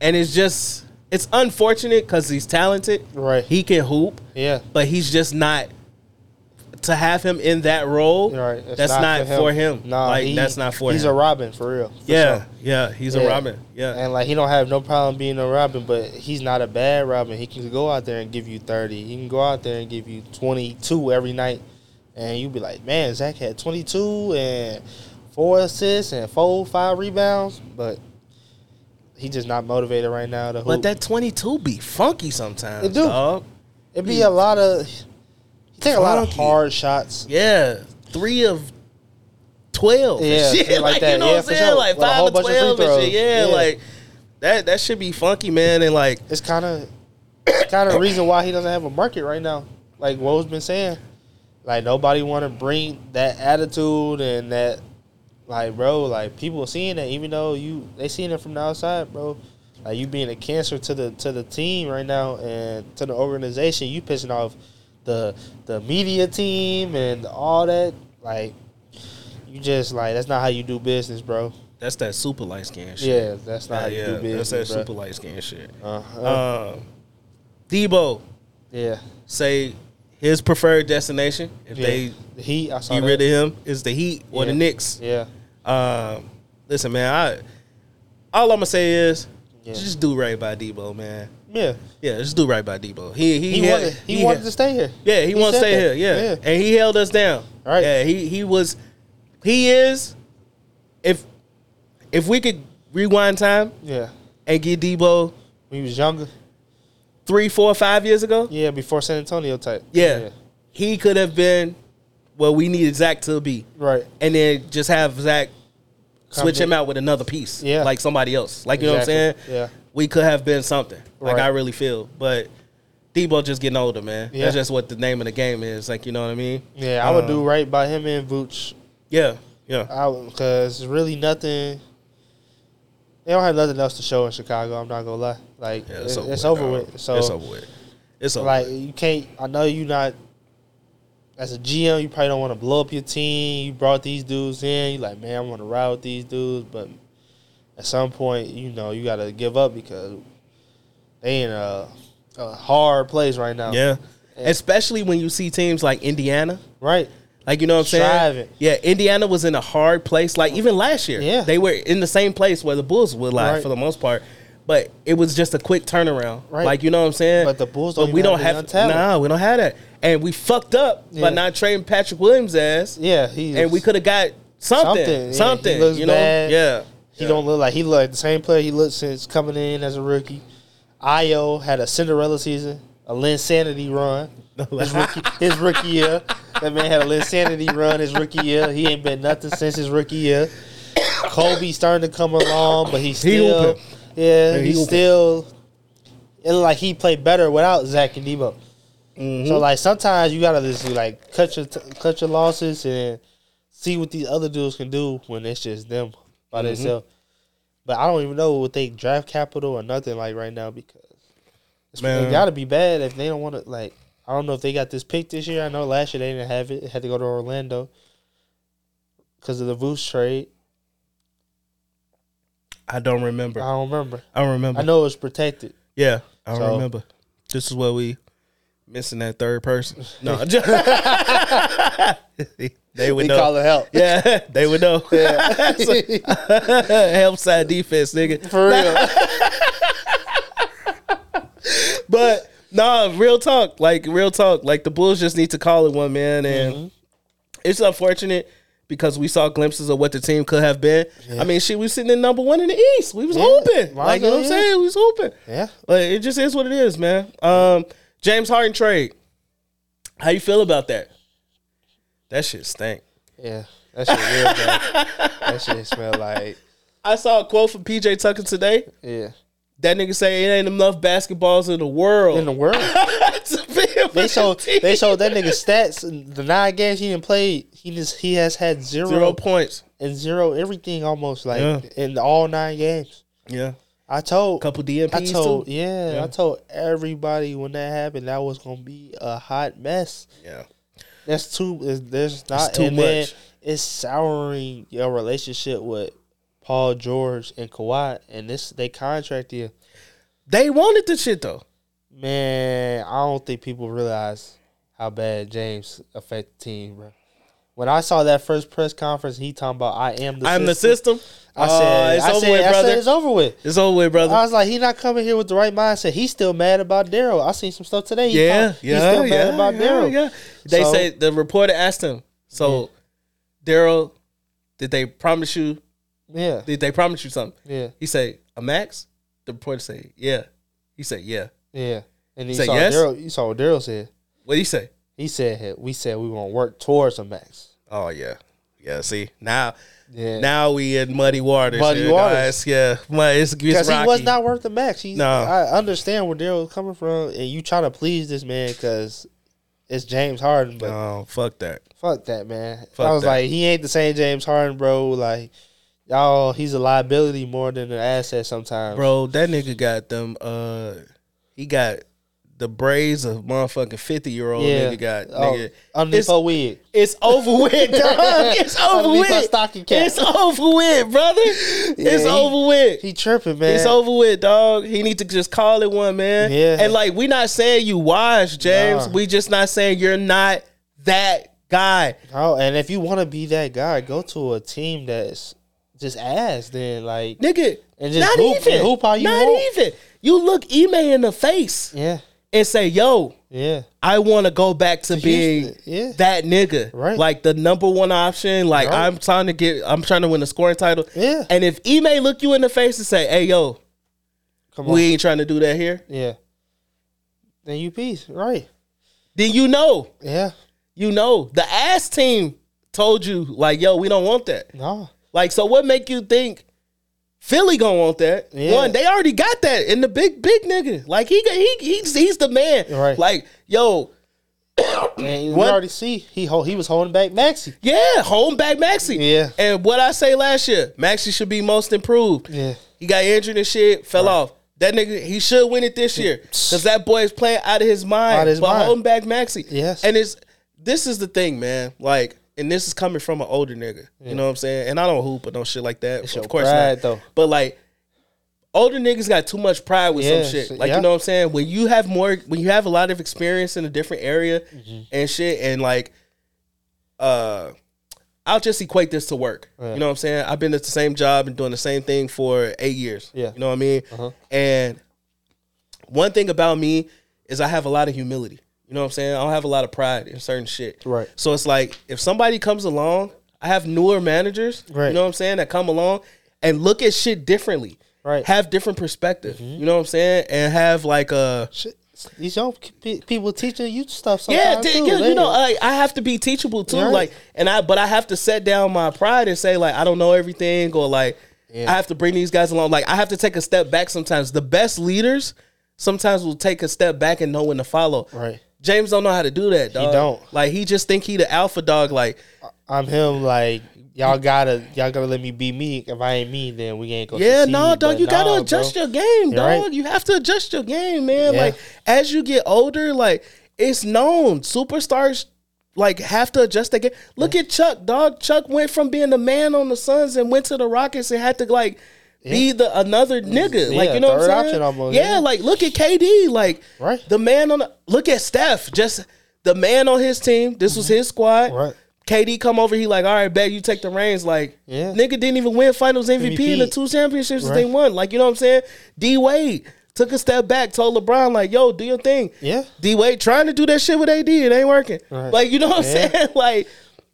and it's just it's unfortunate because he's talented. Right. He can hoop, Yeah. but he's just not to have him in that role. Right. That's not, for him. Nah, like he- that's not for he's him. He's a Robin for real. for yeah, sure. yeah, he's a Robin. Yeah, And like he don't have no problem being a Robin, but he's not a bad Robin. He can go out there and give you thirty. He can go out there and give you twenty two every night, and you'd be like, man, Zach had twenty two and four assists and four five rebounds, but he just not motivated right now to hoop. but that 22 be funky sometimes. It do. dog. It'd be a lot of. Take a lot of hard shots. Yeah, three of. 12 and Yeah, shit. shit like like, that. you know Yeah, what I'm saying? sure. Like With five of twelve of and shit. Yeah, Yeah. like that that should be funky, man. And like It's kind of kind of reason why he doesn't have a market right now. Like Woe's been saying, like nobody want to bring that attitude and that, like bro, like people seeing that even though you they seeing it from the outside, bro. Like you being a cancer to the to the team right now and to the organization, you pissing off the the media team and all that. Like you just like that's not how you do business, bro. that's that super light skin shit. Yeah, that's not how you yeah, do business. that's that bro. super light skin shit. Uh-huh. Um, Debo yeah, say his preferred destination if yeah. they the Heat. I saw get rid of him is the Heat or the Yeah. Knicks. Yeah. Um, listen, man, I all I'm gonna say is Yeah. just do right by Debo, man. Yeah, Yeah, just do right by Debo. He he he, had- wanted he, wanted to stay here. Yeah, he, wants to stay that. here. Yeah. Yeah. and he held us down. Right. Yeah, he he was, he is. If if we could rewind time yeah. and get Debo When he was younger, three, four, five years ago, yeah, before San Antonio type. yeah, he could have been what we needed Zach to be, right. and then just have Zach switch Come him out with another piece, Yeah. like somebody else. Like you know what I'm saying? Yeah. We could have been something. Like Right. I really feel, but. Debo just getting older, man. Yeah. That's just what the name of the game is. Like, you know what I mean? Yeah, I would Um, do right by him and Vooch. Yeah, yeah. I Because really nothing. They don't have nothing else to show in Chicago. I'm not gonna lie. Like Yeah, it's, it's over dog. with. So it's over with. It's over. like with. you can't. I know you're not. As a GM, you probably don't want to blow up your team. You brought these dudes in. You like, man, I want to ride with these dudes, but at some point, you know, you got to give up because they in a, a hard place right now. Yeah. Especially when you see teams like Indiana. right. Like you know what I'm saying? Yeah, Indiana was in a hard place. Like even last year. Yeah. They were in the same place where the Bulls were like Right. for the most part. But it was just a quick turnaround. Right. Like you know what I'm saying? But the Bulls But don't we don't have have the young talent. Nah, we don't have that. And we fucked up Yeah. by not trading Patrick Williams ass. Yeah, he And we could have got something. Something, Something. yeah. You know? bad. Yeah. He don't look like he look like the same player he looked since coming in as a rookie. Ayo had a Cinderella season, a Linsanity run. His rookie, his rookie year. That man had a Linsanity run his rookie year. He ain't been nothing since his rookie year. Coby starting to come along, but he's He still, hooping. yeah, he he's still. It look like he played better without Zach and Debo. Mm-hmm. So like sometimes you gotta just like cut your cut your losses and see what these other dudes can do when it's just them by Mm-hmm. themselves. But I don't even know what they draft capital or nothing like right now because it's, Man. gotta be bad if they don't want to like. I don't know if they got this pick this year. I know last year they didn't have it. It had to go to Orlando because of the Vooch trade. I don't remember. I don't remember. I don't remember. I know it was protected. Yeah, I don't So- remember. This is what we missing that third person. No, they would They know. call it help. Yeah, they would know. Yeah, Help side defense, nigga. For real. But nah, real talk. Like real talk. Like the Bulls just need to call it one, man. And Mm-hmm. it's unfortunate because we saw glimpses of what the team could have been. I mean, shit, we was sitting in number one in the East. We was Yeah. hooping. Like you know what I'm yeah. saying? We was hooping. yeah. But it just is what it is, man. Um, James Harden trade. How you feel about that? That shit stank. Yeah, that shit real bad. that shit smell like I saw a quote from PJ Tucker today. yeah. That nigga say it ain't enough basketballs in the world. In the world, to be a they showed they showed that nigga stats. in The nine games he didn't play, he just he has had zero, zero points. and zero everything almost like Yeah. in all nine games. Yeah, I told couple DMPs I told too. yeah, Yeah. I told everybody when that happened that was gonna be a hot mess. Yeah, That's too. is- There's not too and much. It's souring your relationship with Paul George and Kawhi, and this they contract you. they wanted the shit though. Man, I don't think people realize how bad James affect the team, bro. When I saw that first press conference, he talking about I am the I'm the system. I said, oh, it's I over said, with, I said it's over with. It's over with, brother. I was like, he not coming here with the right mindset. He's still mad about Daryl. I seen some stuff today. He yeah, yeah, he's still yeah, mad about yeah, Daryl. yeah. They So- say the reporter asked him. So, Daryl, did they promise you? Yeah, Did they promise you something? yeah, He say a max. The reporter say yeah. He said yeah. yeah. And he, Say saw yes? Daryl. You saw what Daryl said. What did he say? He said we said we gonna work towards a max. Oh yeah, yeah. See now, Yeah. now we in muddy waters. Muddy here, waters. guys. Yeah, it's Because he was not worth the max. He, No. I understand where Daryl was coming from, and you trying to please this man because it's James Harden. But Oh fuck that. fuck that, man. Fuck I was that. like, he ain't the same James Harden, bro. Like, y'all, he's a liability more than an asset sometimes. Bro, that nigga got them. Uh, he got the braids of motherfucking fifty year old yeah. nigga got. Oh, nigga, underneath it's, her wig. it's over with, dog. It's over Underneath with. stocking cap. It's over with, brother. it's he- over with. He tripping, man. It's over with, dog. He need to just call it one, man. Yeah. And like, we not saying you wash, James. Nah. We just not saying you're not that guy. Oh, and if you want to be that guy, go to a team that's just ass. Then like, Nigga, And just not hoop- even. hoop how you not want. even. You look Ime in the face yeah, and say, yo, yeah, I want to go back to, being yeah. that nigga, Right. Like the number one option. Like Right. I'm trying to get, I'm trying to win the scoring title. Yeah. And if Ime look you in the face and say, "Hey, yo, come on, we ain't trying to do that here," yeah. Then you peace, right? then you know, Yeah, you know, the ass team told you, like, "Yo, we don't want that." no, Like, so what make you think Philly gonna want that? Yeah. One, they already got that in the big, big nigga. Like he, he, he's, he's the man. Right. Like, yo, and What? we already see he he was holding back Maxey. Yeah, holding back Maxey. Yeah. And what I say last year, Maxey should be most improved. Yeah. He got injured and shit, fell off. That nigga, he should win it this year because that boy is playing out of his mind. Out of his but mind. holding back Maxey. Yes. And it's this is the thing, man. Like, and this is coming from an older nigga. You know what I'm saying? And I don't hoop or no shit like that. It's of course pride, not. though. But like. Older niggas got too much pride with Yeah, some shit. Like yeah. you know what I'm saying? When you have more when you have a lot of experience in a different area Mm-hmm. and shit and like uh I'll just equate this to work. Yeah. You know what I'm saying? I've been at the same job and doing the same thing for eight years. Yeah. You know what I mean? Uh-huh. And one thing about me is I have a lot of humility. You know what I'm saying? I don't have a lot of pride in certain shit. Right. So it's like if somebody comes along, I have newer managers, Right. you know what I'm saying, that come along and look at shit differently. Right. Have different perspective. Mm-hmm. You know what I'm saying? And have like a Shit, These young people teaching you stuff. yeah, Sometimes d- too. you, They- you know, I, I have to be teachable too. Right. Like, and I, but I have to set down my pride and say like I don't know everything, or like Yeah. I have to bring these guys along. Like I have to take a step back sometimes. The best leaders sometimes will take a step back and know when to follow. Right. James don't know how to do that. Dog. don't. Like he just think he the alpha dog. Like I'm him. Like y'all gotta y'all gotta let me be me. If I ain't me, then we ain't gonna. Yeah, succeed. no, dog. But You gotta nah, adjust bro. your game, dog. right. You have to adjust your game, man. Yeah. Like as you get older, like it's known superstars like have to adjust their game. Look at Chuck, dog. Chuck went from being the man on the Suns and went to the Rockets and had to like be the another nigga. like you know what I'm saying? almost, yeah, yeah. like look at KD. Like Right. the man on the look at Steph. Just the man on his team. This was his squad. Mm-hmm. Right. KD come over, he like, all right, bet you take the reins. Like, Yeah. nigga didn't even win Finals MVP, in the two championships that Right. they won. Like, you know what I'm saying? D Wade took a step back, told LeBron, like, yo, do your thing. Yeah. D Wade trying to do that shit with AD, it ain't working. Right. Like, you know what I'm saying? Like,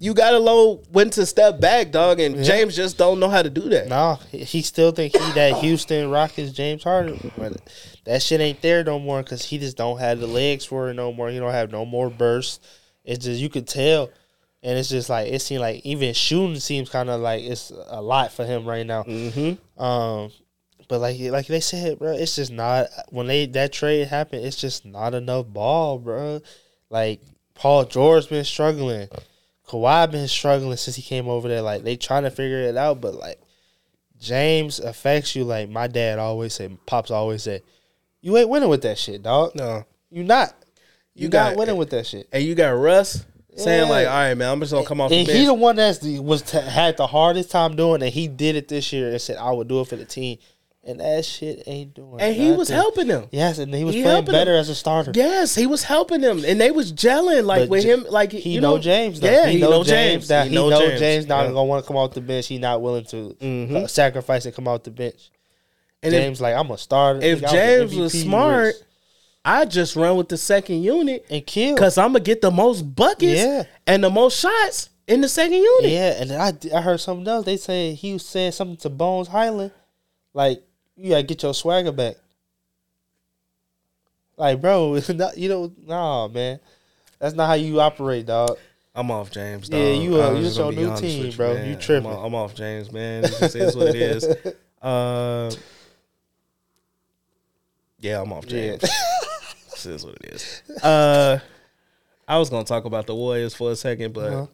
you gotta know when to step back, dog. And James just don't know how to do that. Nah, he still think he that Houston Rockets James Harden, but that shit ain't there no more because he just don't have the legs for it no more. He don't have no more bursts. It's just you could tell, and it's just like it seems like even shooting seems kind of like it's a lot for him right now. Mm-hmm. Um, but like like they said, bro, it's just not when they that trade happened. It's just not enough ball, bro. Like Paul George been struggling, Kawhi been struggling since he came over there. Like they trying to figure it out, but like James affects you. Like my dad always said, pops always said, you ain't winning with that shit, dog. No. You not. You, You not got- winning with that shit. And you got Russ saying Yeah. like, all right, man, I'm just gonna come off the And bench. he the one that's the, was t- had the hardest time doing it. He did it this year and said I would do it for the team, and that shit ain't doing. and he was helping them. Yes, and he was He playing better them. as a starter. Yes, he was helping them, and they was gelling like But with J- him. Like he you know, James. Though. Yeah, he, know, James. James. That he, know, James, not Yeah. gonna want to come off the bench. He not willing to Mhm. uh, sacrifice and come off the bench. And if- James like I'm a starter. If I James MVP was smart, years. I just run with the second unit and kill. because I'm gonna get the most buckets Yeah. and the most shots in the second unit. Yeah, and I, I heard something else. They say he was saying something to Bones Hyland, like you gotta get your swagger back. Like, bro, not, you know, nah, man, that's not how you operate, dog. I'm off James. Dog. Yeah, you, uh, you your new team, with bro. You man. tripping. I'm, I'm off James, man. It just is what it is. Uh, yeah, I'm off Yeah. James. this is what it is. Uh, I was gonna talk about the Warriors for a second, but Uh-huh.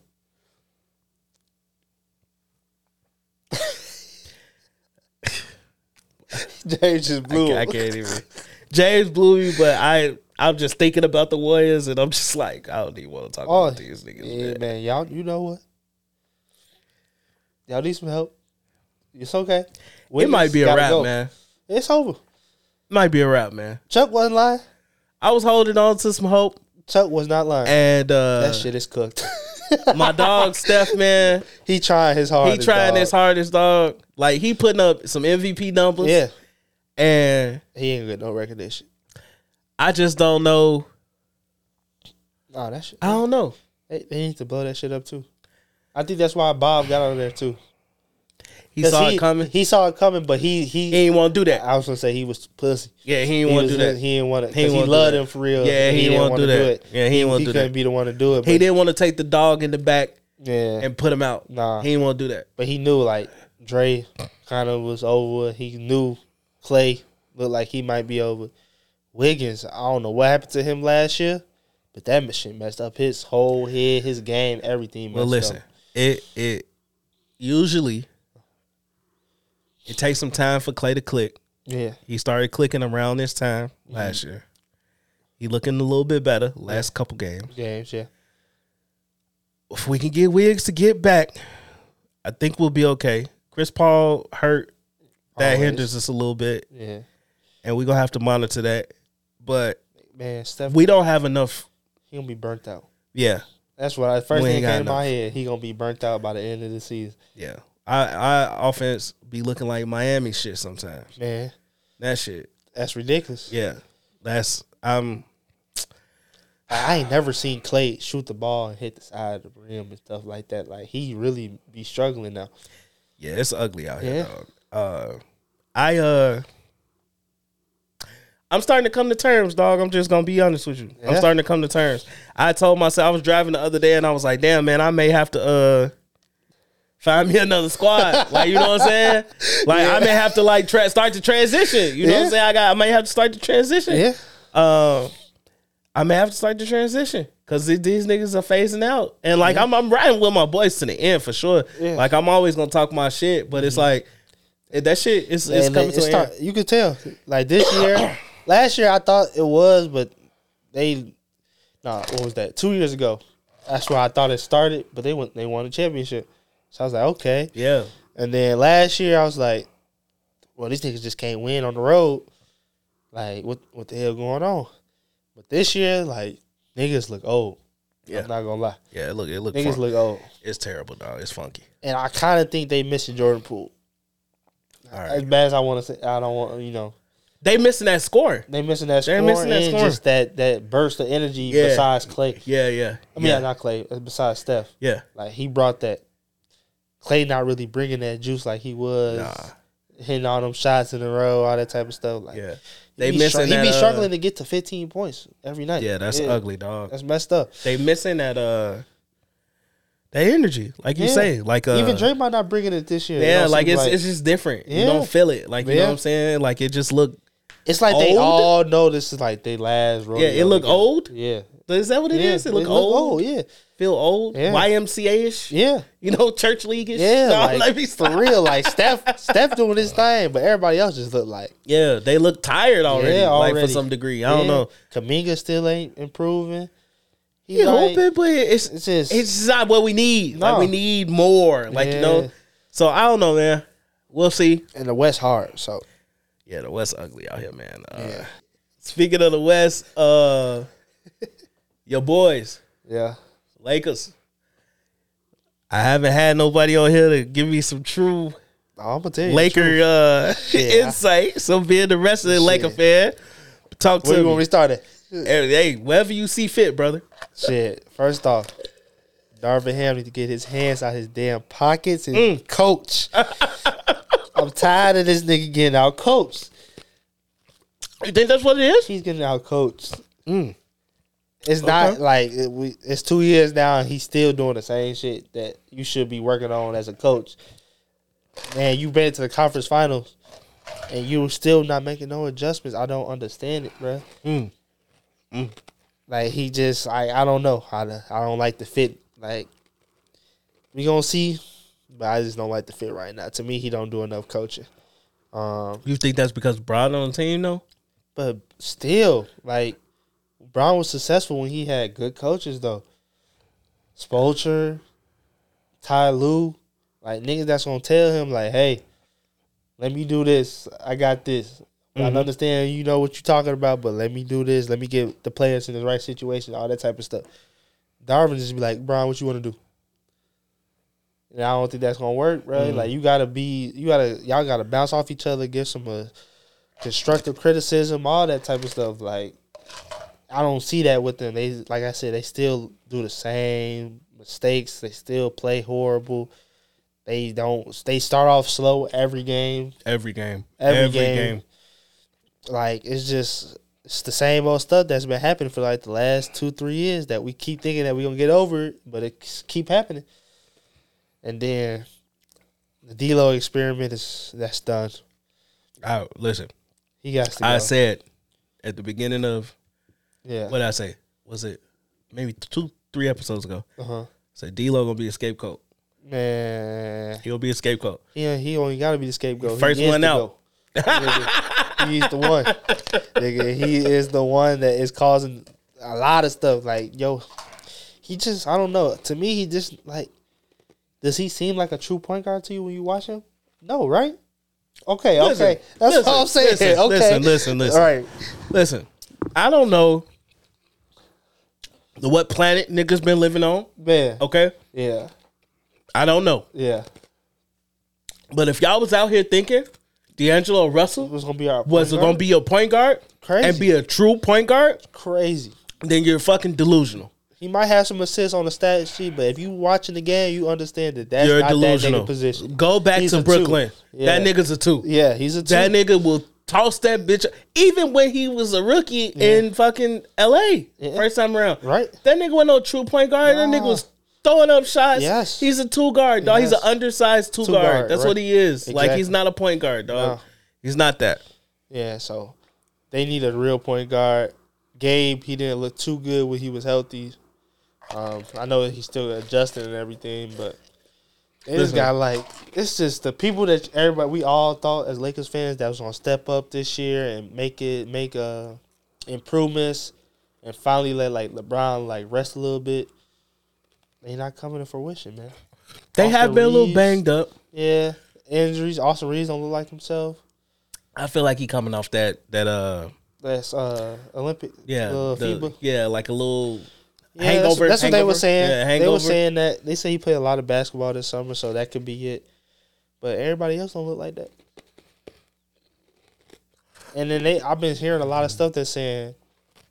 James just I, blew. ca- I can't even. James blew me, but I I'm just thinking about the Warriors, and I'm just like, I don't even want to talk Oh, about these niggas. Yeah, man. man, y'all, you know what? Y'all need some help. It's okay. It might be a wrap, go. man. It's over. Might be a wrap, man. Chuck wasn't lying. I was holding on to some hope, Chuck was not lying. and uh, that shit is cooked. my dog Steph, man, he trying his he hardest. trying dog. his hardest, dog. Like he putting up some MVP numbers, Yeah, and he ain't get no recognition. I just don't know. Nah, that shit. I don't know. They, they need to blow that shit up too. I think that's why Bob got out of there too. He saw he, it coming. He saw it coming, but he he. He ain't want to do that. I was gonna say he was pussy. Yeah, he He, ain't want to do that. he didn't want to. He He, he do loved him for real. Yeah, he didn't wanna wanna do that. Yeah, he ain't wanna he couldn't be the one to do it. He didn't want to take the dog in the back Yeah, and put him out. Nah. he didn't want to do that. but he knew like Dre kind of was over. He knew Clay looked like he might be over. Wiggins, I don't know what happened to him last year, but that machine messed up his whole head, his game, everything. Messed Well, listen, up. it it usually it takes some time for Clay to click. yeah, He started clicking around this time mm-hmm. last year. He looking a little bit better last couple games. games, yeah. If we can get Wiggs to get back, I think we'll be okay. Chris Paul hurt. That Always. hinders us a little bit, Yeah, and we're gonna have to monitor that. But man, Steph, we don't have enough. he gonna be burnt out. Yeah, That's what I first thing came to my head. He gonna be burnt out by the end of the season, yeah. I, I offense be looking like Miami shit sometimes. man. That shit. That's ridiculous. Yeah, that's um. I ain't never seen Clay shoot the ball and hit the side of the rim and stuff like that. Like he really be struggling now. Yeah, it's ugly out here, Yeah. dog. Uh, I uh, I'm starting to come to terms, dog. I'm just gonna be honest with you. I'm starting to come to terms. I told myself I was driving the other day, and I was like, "Damn, man, I may have to uh." Find me another squad, like you know what I'm saying. Like I may have to like tra- start the transition. You know what I'm saying. I got I may have to start the transition. Yeah. Um, I may have to start the transition because these niggas are phasing out, and like I'm, I'm riding with my boys to the end for sure. Yeah. Mm-hmm. Like I'm always gonna talk my shit, but it's like eh, that shit is it's And coming it to an start- you could tell. Like this year, last year I thought it was, but they nah, what was that? Two years ago. That's where I thought it started, but they went they won a championship. So I was like, okay. Yeah, And then last year I was like, well, these niggas just can't win on the road. Like, what what the hell going on? But this year, like, niggas look old. Yeah. I'm not gonna lie. yeah. Look, it look Niggas fun- look old. it's terrible, dog. It's funky. And I kind of think they missing Jordan Poole. All As bad as I want to say, I don't want you know they missing that scoring. they missing that score. They're scoring missing that and scoring. just that that burst of energy. Yeah. Besides Clay, Yeah, yeah. I mean yeah, not Clay. uh, Besides Steph, yeah. like he brought that. Clay not really bringing that juice like he was. Nah. Hitting all them shots in a row, all that type of stuff. Like Yeah, they missing str- that. He be uh, struggling to get to 15 points every night. Yeah, that's ugly, dog. That's messed up. They missing that. Uh, that energy, like you say, like uh, Even Draymond not bringing it this year. Yeah, like it's it's just different. You Yeah. don't feel it, like you know what I'm saying. Like it just look. It's like they all know this is like they last. Yeah, it look rodeo. old. Yeah, Is that what it is? yeah. It look old. Yeah, Feel old. Yeah. YMCA ish. yeah, You know, church league ish. yeah. No, like, let for real, like Steph, Steph doing his thing, but everybody else just look like Yeah, they look tired already. Yeah, Like for some degree, I don't know. Kuminga still ain't improving. He You like- hoping, but it's It's just it's just not what we need. Like we need more. Like you know. So I don't know, man. We'll see. and the West hard. So Yeah, the West ugly out here, man. Uh, Yeah. Speaking of the West, uh, your boys, yeah, Lakers. I haven't had nobody on here to give me some true I'm gonna tell you. Laker uh, Shit. insight. So being the rest of the Laker Shit. fan, talk Where to you want me me. to start it? Hey, hey, wherever you see fit, brother. Shit. First off, Darvin Ham need to get his hands out his damn pockets and Mm. coach. I'm tired of this nigga getting out coached. You think that's what it is? He's getting out coached. Mm. It's not like it, we, it's two years now and he's still doing the same shit that you should be working on as a coach. Man, you've been to the conference finals and you're still not making no adjustments. I don't understand it, bro. Mm. Like he just, I, I don't know how to. I don't like the fit. Like we gonna see, but I just don't like the fit right now. To me, he don't do enough coaching. Um, You think that's because Bron on the team, though? but still, like Bron was successful when he had good coaches though. Spoelstra, Ty Lue, like niggas that's gonna tell him like, hey, let me do this. I got this. I understand you know what you're talking about, but let me do this. Let me get the players in the right situation, all that type of stuff. Darvin just be like, Bron, what you want to do? And I don't think that's gonna work, bro. Like you gotta be, you gotta, y'all gotta bounce off each other, give some uh, constructive criticism, all that type of stuff. Like I don't see that with them. They, like I said, they still do the same mistakes. They still play horrible. They don't. They start off slow every game. Every game. Every game. Like it's just it's the same old stuff that's been happening for like the last two three years that we keep thinking that we're gonna get over it, but it keep happening. And then the D'Lo experiment is that's done. I, listen, He got to go. I said at the beginning of, yeah. what did I say? Was it maybe two, three episodes ago? Uh huh. Said D-Lo to be a scapegoat. Man, He'll be a scapegoat. Yeah, he only got to be the scapegoat. First one out. He's the one. Nigga, he is the one that is causing a lot of stuff. Like, yo, he just I don't know. To me, he just like does he seem like a true point guard to you when you watch him? No, right? Okay, Listen, okay. That's listen, all I'm saying. listen, okay. listen, listen, listen. All right. Listen, I don't know the what planet niggas been living on. Man. Okay, Yeah. I don't know. Yeah. But if y'all was out here thinking D'Angelo Russell was gonna be our was point going to guard? be your point guard Crazy. and be a true point guard, crazy. then you're fucking delusional. He might have some assists on the stat sheet, but if you watching the game, you understand that that's you're not delusional. that nigga position. Go back He's to. Brooklyn. Yeah. That nigga's a two. Yeah, he's a two. That nigga will toss that bitch. Even when he was a rookie in fucking L.A. Yeah. first time around, Right. That nigga was no true point guard. That nigga was throwing up shots. Yes. he's a two guard, dog. He's an undersized two, Two guard. guard, That's right. what he is. Like he's not a point guard, dog. No. He's not that. Yeah, so they need a real point guard. Gabe, he didn't look too good when he was healthy. Um, I know that he's still adjusting and everything, but they just got like it's just the people that everybody we all thought as Lakers fans that was gonna step up this year and make it make uh improvements and finally let like LeBron like rest a little bit. They not coming to fruition, man. They Austin have been a little banged up. Yeah, injuries. Austin Reaves don't look like himself. I feel like he coming off that that uh That's uh Olympic. yeah uh, the- yeah like a little Yeah, hangover. That's, that's what they were saying. Yeah, they were saying that they say he played a lot of basketball this summer, so that could be it. But everybody else don't look like that. And then they, I've been hearing a lot of stuff that's saying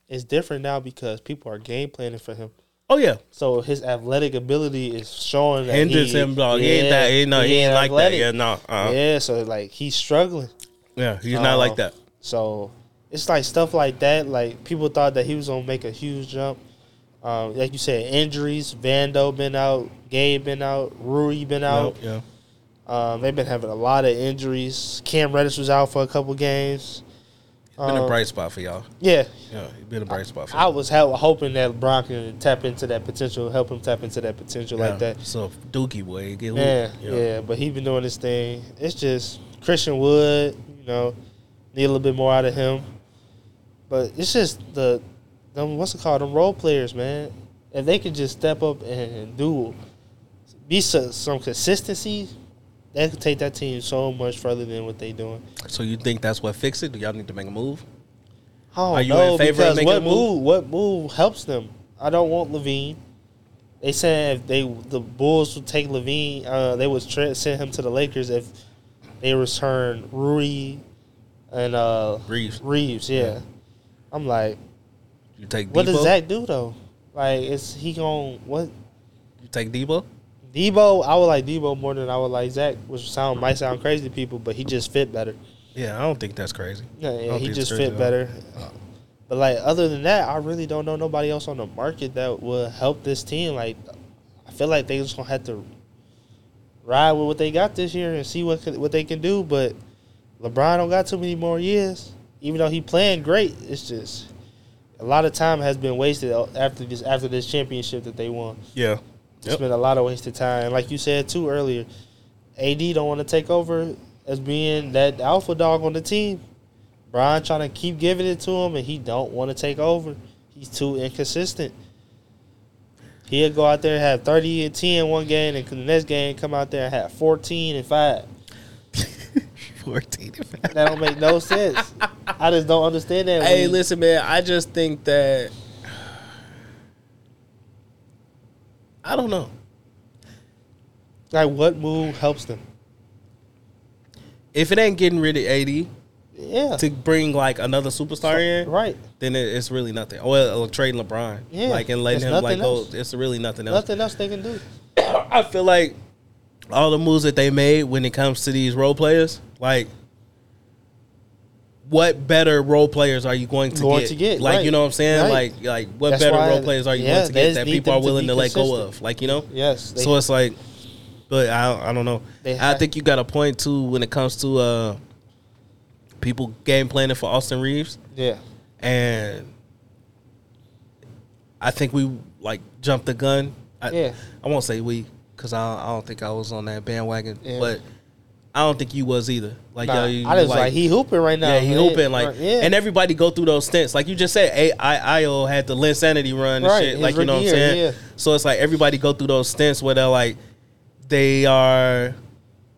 it's different now because people are game planning for him. Oh yeah, So his athletic ability is showing that hinders he, him, dog. he ain't yeah, that. He, no, he, ain't like that. Yeah, no. Uh, yeah. Yeah, so like he's struggling. Yeah, he's not Um, like that. So it's like stuff like that. Like people thought that he was gonna make a huge jump. Um, like you said, injuries. Vando been out. Gabe been out. Rui been out. Yeah. Um, they've been having a lot of injuries. Cam Reddish was out for a couple games. Been a Um, bright spot for y'all. Yeah, Yeah, it's been a bright spot for I y'all. was hell- hoping that LeBron can tap into that potential, help him tap into that potential Yeah. like that. So Dookie boy, get Yeah, yeah, but he been doing this thing. It's just Christian Wood, you know, need a little bit more out of him. But it's just the them what's it called? Them role players, man. If they could just step up and do be so, some consistency, that could take that team so much further than what they're doing. So you think that's what fixed it? Do y'all need to make a move? Oh, Are you know in favor of making what a move? move? What move helps them? I don't want LaVine. They said if they the Bulls would take LaVine, uh, they would tra- send him to the Lakers if they return Rui and uh, Reaves. Reaves, yeah. I'm like, You take what Debo? does Zach do though? Like, is he going what? You take Debo? Debo, I would like Debo more than I would like Zach, which sound might sound crazy to people, but he just fit better. Yeah, I don't think that's crazy. Yeah, yeah he just fit crazy at all. better. Uh, but like other than that, I really don't know nobody else on the market that will help this team. Like I feel like they just gonna have to ride with what they got this year and see what what they can do. But LeBron don't got too many more years. Even though he playing great, it's just a lot of time has been wasted after this after this championship that they won. Yeah. It's Yep. been a lot of wasted time. Like you said too earlier, AD don't want to take over as being that alpha dog on the team. Bron trying to keep giving it to him, and he don't want to take over. He's too inconsistent. He'll go out there and have thirty and ten one game, and the next game come out there and have fourteen and five. 14. and 5. That don't make no sense. I just don't understand that. Hey, listen, man. I just think that I don't know. like what move helps them? If it ain't getting rid of AD Yeah, to bring like another superstar in, right. then it, it's really nothing. Well, uh, trading LeBron, Yeah, like and letting him like go. It's really nothing else. Nothing else they can do. I feel like all the moves that they made when it comes to these role players, like what better role players are you going to Going get? to get, like right. you know what I'm saying? Right. Like like what That's better role players are you yeah, going to get that people are willing be to let go of? Like you know? Yes, so it's like, but I I don't know. I think you got a point too when it comes to uh people game planning for Austin Reaves Yeah, and I think we like jumped the gun. I, Yeah. I won't say we because I, I don't think I was on that bandwagon, Yeah. but I don't think you was either. Like, Nah, yo, you, I just like, he hooping right now. yeah, he man. hooping like, yeah. and everybody go through those stints. Like you just said, A- I Io had the Linsanity run and Right, shit. Like you know what I'm saying? yeah. So it's like everybody go through those stints where they're like, they are,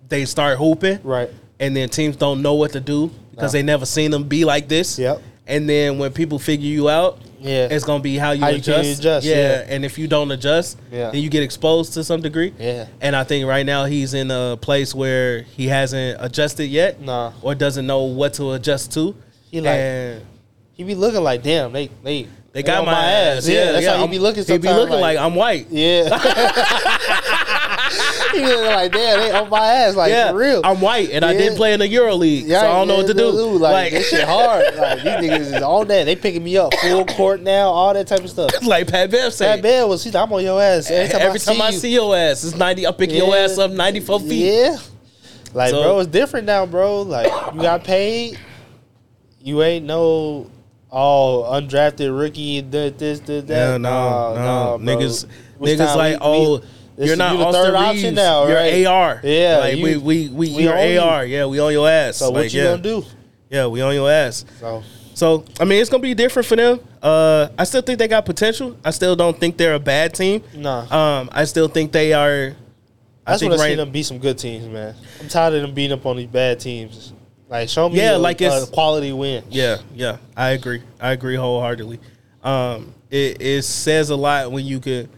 they start hooping, right. and then teams don't know what to do because No. they never seen them be like this. Yep. And then when people figure you out, Yeah. it's gonna be how you How you adjust. adjust, yeah. yeah. And if you don't adjust, Yeah. then you get exposed to some degree. Yeah. And I think right now he's in a place where he hasn't adjusted yet, Nah. or doesn't know what to adjust to. He like- and He be looking like, damn, they they they got on my, ass. Yeah, that's how he I'm- be looking. He be looking like, I'm white. yeah. he be looking like, damn, they on my ass, like yeah, for real. I'm white, and I Yeah. did play in the Euro League, so I don't know what to do. Like, this shit hard. Like these niggas is on that. They picking me up full court now, all that type of stuff. like Pat Bev said. That bad was, he's I'm on your ass every time, Every I, time see I you. see your ass, it's ninety. I pick your ass up ninety four feet. Yeah. Like, So- bro, it's different now, bro. Like, you got paid. You ain't no, oh, undrafted rookie, did this, did that. Yeah, no, no, niggas, Which niggas time like, we- oh, we- this you're not you the Austin third Reaves, option now, you're right? AR. Yeah, like you- we, we, we, we you're on you. AR. Yeah, we on your ass. So, what you yeah. gonna do? Yeah, we on your ass. So, So I mean, it's gonna be different for them. Uh, I still think they got potential. I still don't think they're a bad team. Nah. Um, I still think they are. I that's think I right. them beat some good teams, man. I'm tired of them beating up on these bad teams. Like, show me Yeah, a, like it's- a quality win. Yeah, yeah, I agree. I agree wholeheartedly. Um, it, it says a lot when you could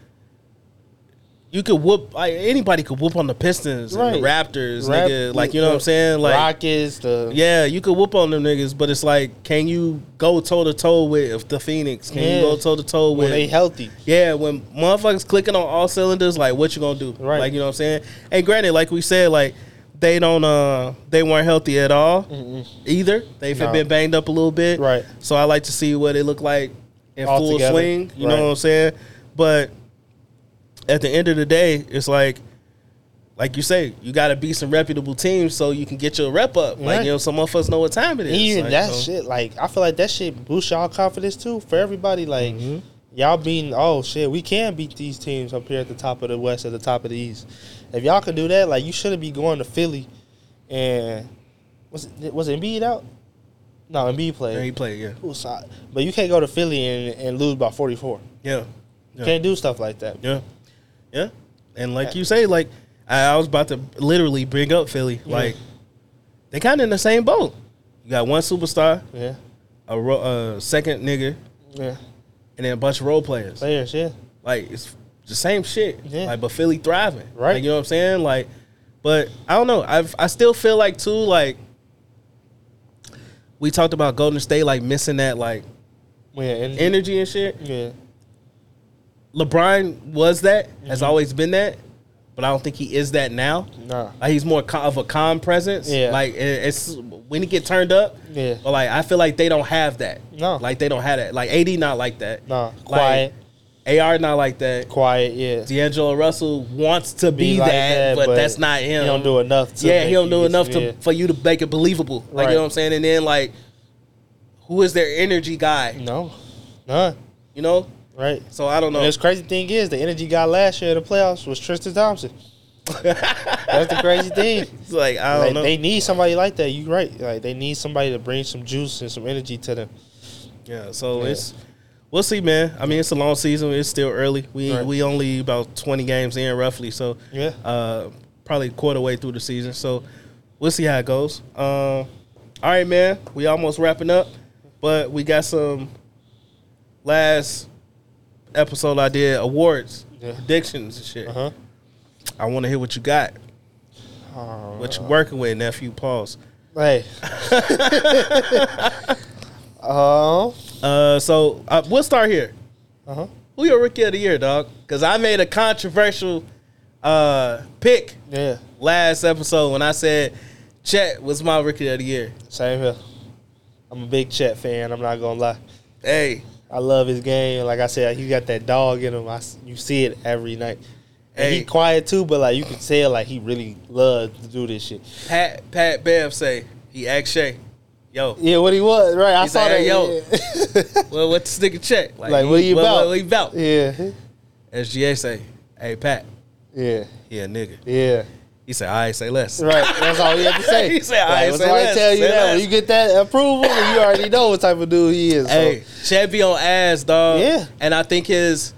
you could whoop like anybody could whoop on the Pistons and the Raptors, Rap- nigga. Like you know what I'm saying? Like Rockets, the yeah, you could whoop on them niggas, but it's like, can you go toe to toe with the Phoenix? Can Yeah. you go toe to toe when with they healthy. yeah, when motherfuckers clicking on all cylinders, like what you gonna do? Right. Like you know what I'm saying? And granted, like we said, like they don't uh they weren't healthy at all either. They've No. been banged up a little bit. Right. So I like to see what it look like in All full together. swing. You know what I'm saying? but at the end of the day, it's like, like you say, you got to beat some reputable teams so you can get your rep up. Like you know, some of us know what time it is. Even Like, that so- shit, like I feel like that shit boosts y'all confidence too for everybody. Like Mm-hmm. y'all being, oh shit, we can beat these teams up here at the top of the West, at the top of the East. If y'all can do that, like you shouldn't be going to Philly and was it was Embiid out? No, Embiid played. Yeah, he played. Yeah, saw? But you can't go to Philly and, and lose by forty four. yeah, You Yeah. can't do stuff like that. yeah, yeah. And like you say, like I, I was about to literally bring up Philly. Like they kind of in the same boat. You got one superstar, Yeah, a ro- uh, second nigga, yeah. and then a bunch of role players. Players, yeah. Like it's the same shit. Yeah. Like, but Philly thriving. Right. Like, you know what I'm saying? Like, but I don't know. I I still feel like too like we talked about Golden State like missing that like Yeah, and, energy and shit. yeah. LeBron was that, has Mm-hmm. always been that, but I don't think he is that now. Nah. Like he's more of a calm presence. Yeah. Like it's when he get turned up. Yeah. But like I feel like they don't have that. No. Like they don't have that. Like AD not like that. Nah. Like, Quiet. AR not like that. Quiet, yeah. D'Angelo Russell wants to be, Be like that, that, but, but that's not him. he don't do enough to yeah, he don't do enough to yeah. for you to make it believable. Like Right. you know what I'm saying. And then like, who is their energy guy? No. None. You know. Right. So I don't know. And this crazy thing is, the energy guy last year in the playoffs was Tristan Thompson. That's the crazy thing. It's like I don't Like, know. they need somebody like that. You right. Like they need somebody to bring some juice and some energy to them. yeah. So Yeah. it's we'll see, man. I mean, it's a long season. It's still early. We Right. we only about 20 games in roughly. So Yeah. uh, probably quarter way through the season. So we'll see how it goes. Uh, all right, man. We almost wrapping up, but we got some last episode I did awards, Yeah. predictions and shit. Uh huh. I want to hear what you got. Uh, What you working with, nephew? Pause. Hey. Um. Uh, so uh, we'll start here. Uh huh. Who your rookie of the year, dog? Because I made a controversial uh, pick Yeah. last episode when I said Chet was my rookie of the year. Same here. I'm a big Chet fan. I'm not gonna lie. Hey, I love his game. Like I said, he got that dog in him. I you see it every night. And Hey. he quiet too, but like you can tell, like he really loves to do this shit. Pat Pat Bev say he asked Shai, "Yo, Yeah, what he was right. I He saw that. "Hey, yo." yeah. well, what this nigga Chet? like what he what, about? What, what he about? Yeah, SGA say, "Hey Pat, yeah, he a nigga." yeah. He said, "I say less." Right. That's all he had to say. He said, "All like, right, when say less, tell you say that, less." when you get that approval, you already know what type of dude he is. So. Hey, Chet be on ass, dog. Yeah. And I think his.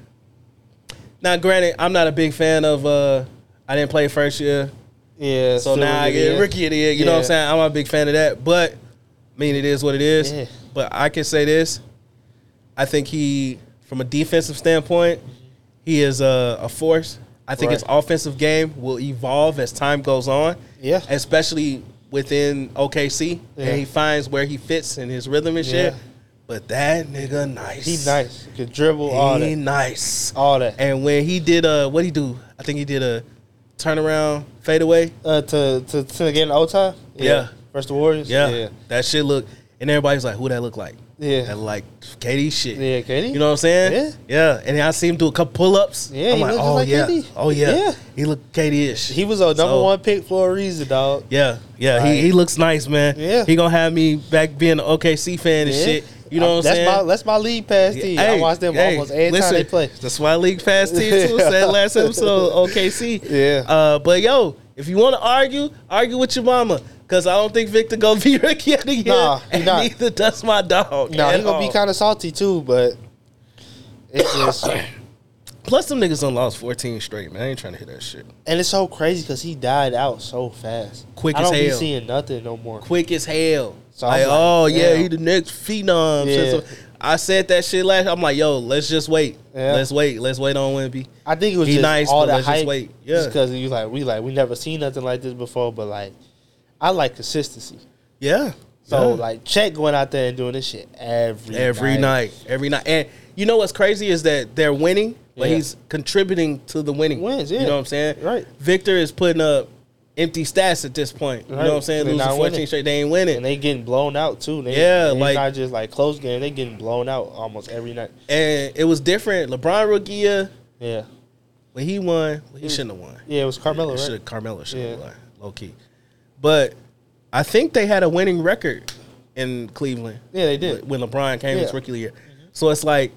Now, granted, I'm not a big fan of. uh I didn't play first year, yeah. so now I get rookie of the year. You know what I'm saying? I'm a big fan of that, but I mean, it is what it is. Yeah. But I can say this: I think he, from a defensive standpoint, he is a, a force. I think Right. his offensive game will evolve as time goes on. Yeah. especially within OKC, Yeah. and he finds where he fits in his rhythm and shit. Yeah. But that nigga nice. He nice. He could dribble all He that. nice. All that. And when he did a what he do? I think he did a turnaround fadeaway. Uh, to to to get in overtime. Yeah. First the Warriors. Yeah. Yeah. That shit look and everybody's like, who that look like? Yeah. That like KD shit. Yeah, KD. You know what I'm saying? Yeah. Yeah. And I see him do a couple pull ups. Yeah, I'm he like, just oh like yeah. KD. Oh yeah. Yeah. He look KD ish. He was a number So- one pick for a reason, dog. Yeah, yeah, Right. he, he looks nice, man. Yeah. he gonna have me back being an OKC fan and Yeah. shit. You know what I'm that's saying? My, that's my league pass team. I watch them hey, almost every listen, time they play. That's why League Pass team too said last episode OKC. Yeah. Uh, but yo, if you want to argue, argue with your mama. Cause I don't think Victor gonna be rookie of the year, Nah, he and not. neither does my dog. No, at he's gonna all. be kind of salty too, but it's just Plus, them niggas done lost 14 straight, man. I ain't trying to hit that shit. and it's so crazy because he died out so fast. Quick I as don't be hell. seeing nothing no more. quick as hell. So I'm like, like, oh yeah, he the next phenom. Yeah. I said that shit last. I'm like, yo, let's just wait. Yeah. Let's wait. Let's wait on Wemby. I think it was He just nice, all but the let's just hype. wait. Yeah. because you like we like we never seen nothing like this before, but like I like consistency. Yeah. So Yeah. like Chet going out there and doing this shit every every night. every night. And you know what's crazy is that they're winning, but Yeah. he's contributing to the winning. Wins, yeah. You know what I'm saying? Right. Victor is putting up empty stats at this point. You know what I'm saying? They Losing not 14 winning. straight, they ain't winning. and they getting blown out too. They, Yeah, like- not just like close game. They getting blown out almost every night. and it was different. LeBron rookie year, Yeah, when he won, well, he shouldn't have won. yeah. It was Carmelo, Should right? have Carmelo should have Yeah. won, low key. But I think they had a winning record in Cleveland. Yeah, they did. when LeBron came his rookie year. So it's like,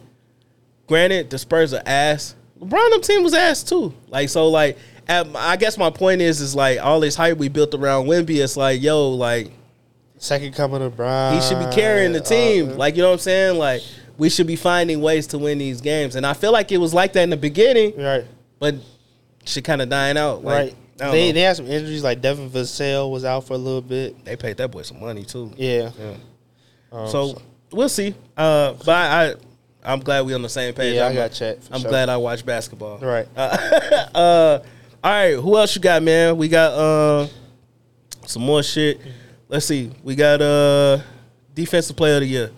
granted, the Spurs are ass. LeBron them team was ass too. Like so, like at, I guess my point is, is like all this hype we built around Wemby. It's like, yo, like Second coming of Brian. he should be carrying the team. Uh, like you know what I'm saying? Like we should be finding ways to win these games. And I feel like it was like that in the beginning, right, but shit kind of dying out. Like, right. I They know. they had some injuries. Like Devin Vassell was out for a little bit. they paid that boy some money too. Yeah. Yeah. Um, So we'll see. Uh, but I, I, I'm glad we on the same page. yeah, I I'm, got chat. I'm sure. glad I watch basketball. Right. Uh, all right. Who else you got, man? We got uh, some more shit. Let's see. We got uh, defensive player of the year.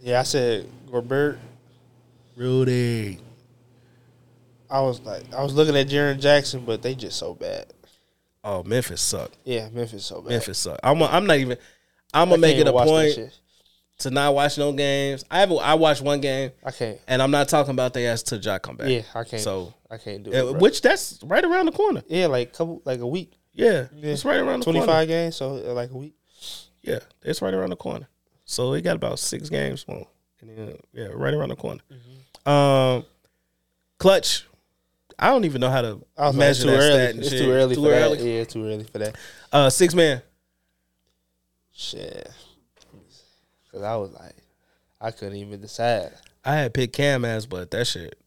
yeah, I said Gobert. Rudy. I was like, I was looking at Jaren Jackson, but they just so bad. Oh, Memphis suck. Yeah, Memphis so bad. Memphis suck. I'm. A, I'm not even. I'm gonna make it a even watch that point to not watch no games. I have. I watched one game, I can't. and I'm not talking about they ass to Jack come back. Yeah, I can't. So, I can't do it. bro. which that's right around the corner. yeah, like couple, like a week. Yeah, Yeah. it's right around the Twenty corner. games, so uh, like a week. Yeah, it's right around the corner. So they got about six games more. And then, yeah, right around the corner. Mm-hmm. Um, clutch. I don't even know how to I was measure too that early. stat and It's shit. too early Too for early. that. Yeah, it's too early for that. Uh, six man. Shit. Cause I was like, I couldn't even decide. I had picked Cam as, but that shit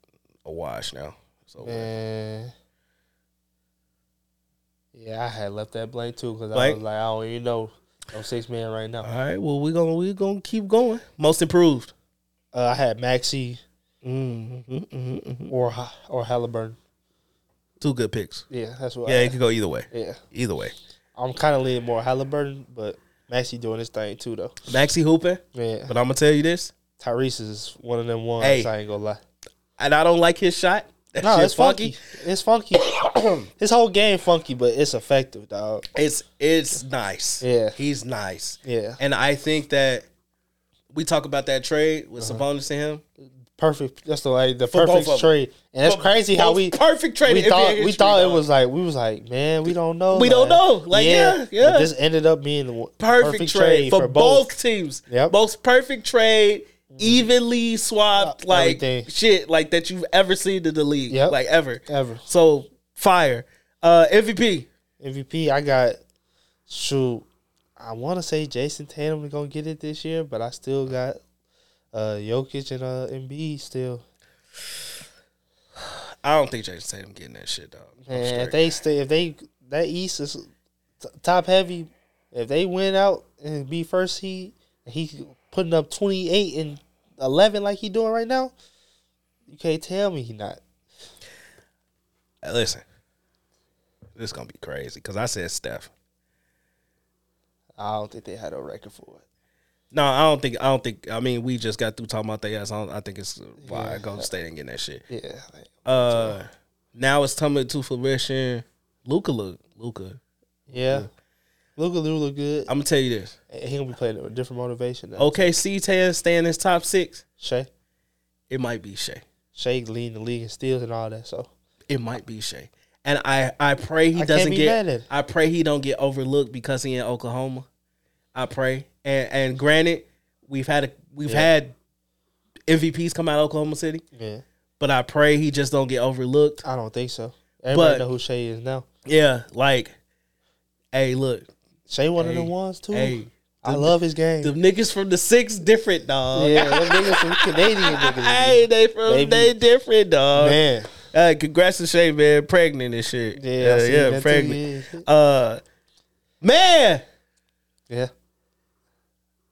a wash now. So Man. Yeah, I had left that blank too because I Blank? was like, I don't even know no six man right now. all right, well we gonna we gonna keep going. Most improved. Uh, I had Maxey Mm-hmm, mm-hmm, mm-hmm. or Ha- or Halliburton. Two good picks. Yeah, that's what. Yeah, I it could go either way. yeah. Either way. I'm kind of leaning more Halliburton, but Maxey doing his thing too though. Maxey hooping, Yeah, but I'm gonna tell you this, Tyrese is one of them ones. Hey. I ain't gonna lie. and I don't like his shot. That No, shit it's funky. It's funky. his whole game funky, but it's effective, dog. It's it's nice. Yeah. he's nice. Yeah, And I think that we talk about that trade with Uh-huh. Sabonis and him. Perfect. That's the like the For both perfect of 'em. trade, and it's For crazy how both we perfect trade. we in NBA thought we history, thought it dog. was like we was like man we don't know We don't know. Like, yeah, yeah. But this ended up being the perfect, trade, for, both. teams. Yep. Most perfect trade, evenly swapped, like everything. shit, like that you've ever seen in the league, Yep. like ever. ever So fire. Uh, MVP. MVP. I got shoot. I want to say Jayson Tatum is gonna get it this year, but I still got uh Jokic and uh Embiid still. I don't think Jayson Tatum getting that shit, And if they stay, if they that East is t- top heavy, if they win out and be first seed, he putting up twenty eight and eleven like he doing right now, you can't tell me he not. Hey, listen, this is gonna be crazy because I said Steph. I don't think they had a record for it. No, I don't think. I don't think. I mean, we just got through talking about that. Ass. I, I think it's why Yeah. Golden State ain't getting that shit. Yeah, Uh, now it's coming to fruition. Luka look, Luka. yeah. Luka Lou look good. I'm gonna tell you this. he gonna be playing with a different motivation. Now. OKC Tan stay in his top six. Shai, It might be Shai. Shai leading the league in steals and all that. So It might be Shai. And I, I pray he I doesn't get. mad at it. I pray he don't get overlooked because he in Oklahoma. I pray. And and granted, we've had a we've Yeah. had MVPs come out of Oklahoma City, yeah, but I pray he just don't get overlooked. I don't think so. Everybody But- know who Shai is now. Yeah, like, hey, look, Shai one of Hey, them ones too. hey, I the- love his game. the niggas from the six different dog. yeah, them niggas some Canadian niggas. hey, they from Baby. they different dog. Man, Uh, congrats to Shai, man, pregnant and shit. yeah, I yeah, yeah, that too, pregnant. Uh, man, Yeah,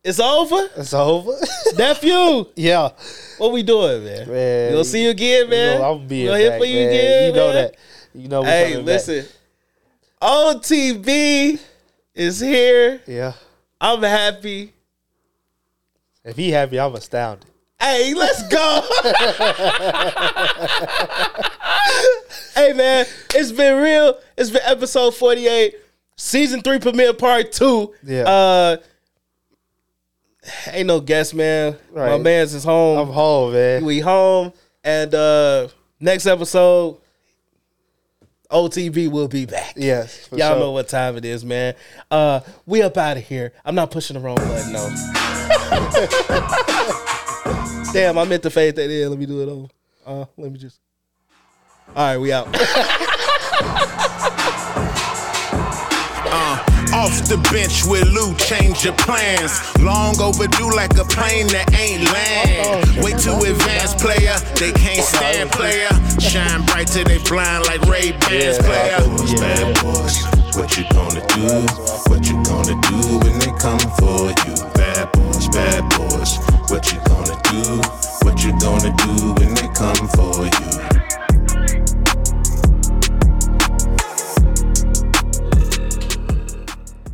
it's over, it's over. nephew. yeah, What we doing, man? man. We'll see you again, man. You know, I'm being We'll back, for you man. again, You know man. that. You know. Hey, coming back. listen, OTB is here. Yeah. I'm happy. If he happy, I'm astounded. Hey, let's go. hey man, it's been real. It's been episode 48. season three premiere part two. Yeah. Uh, ain't no guest, man. My man's is home. I'm home, man. we home, and uh next episode, OTB will be back. Yes, for Y'all sure. know what time it is, man. Uh, we up out of here. I'm not pushing the wrong button, no. Damn, I meant to fade that in. Let me do it over. Uh, let me just. All right, we out. Uh, off the bench with Lou, change your plans. Long overdue like a plane that ain't land. Way too advanced player, they can't stand player. Shine bright till they blind like Ray Bans player. Bad boys, what you gonna do? What you gonna do when they come for you? Bad boys, bad boys, what you gonna do? What you gonna do when they come for you?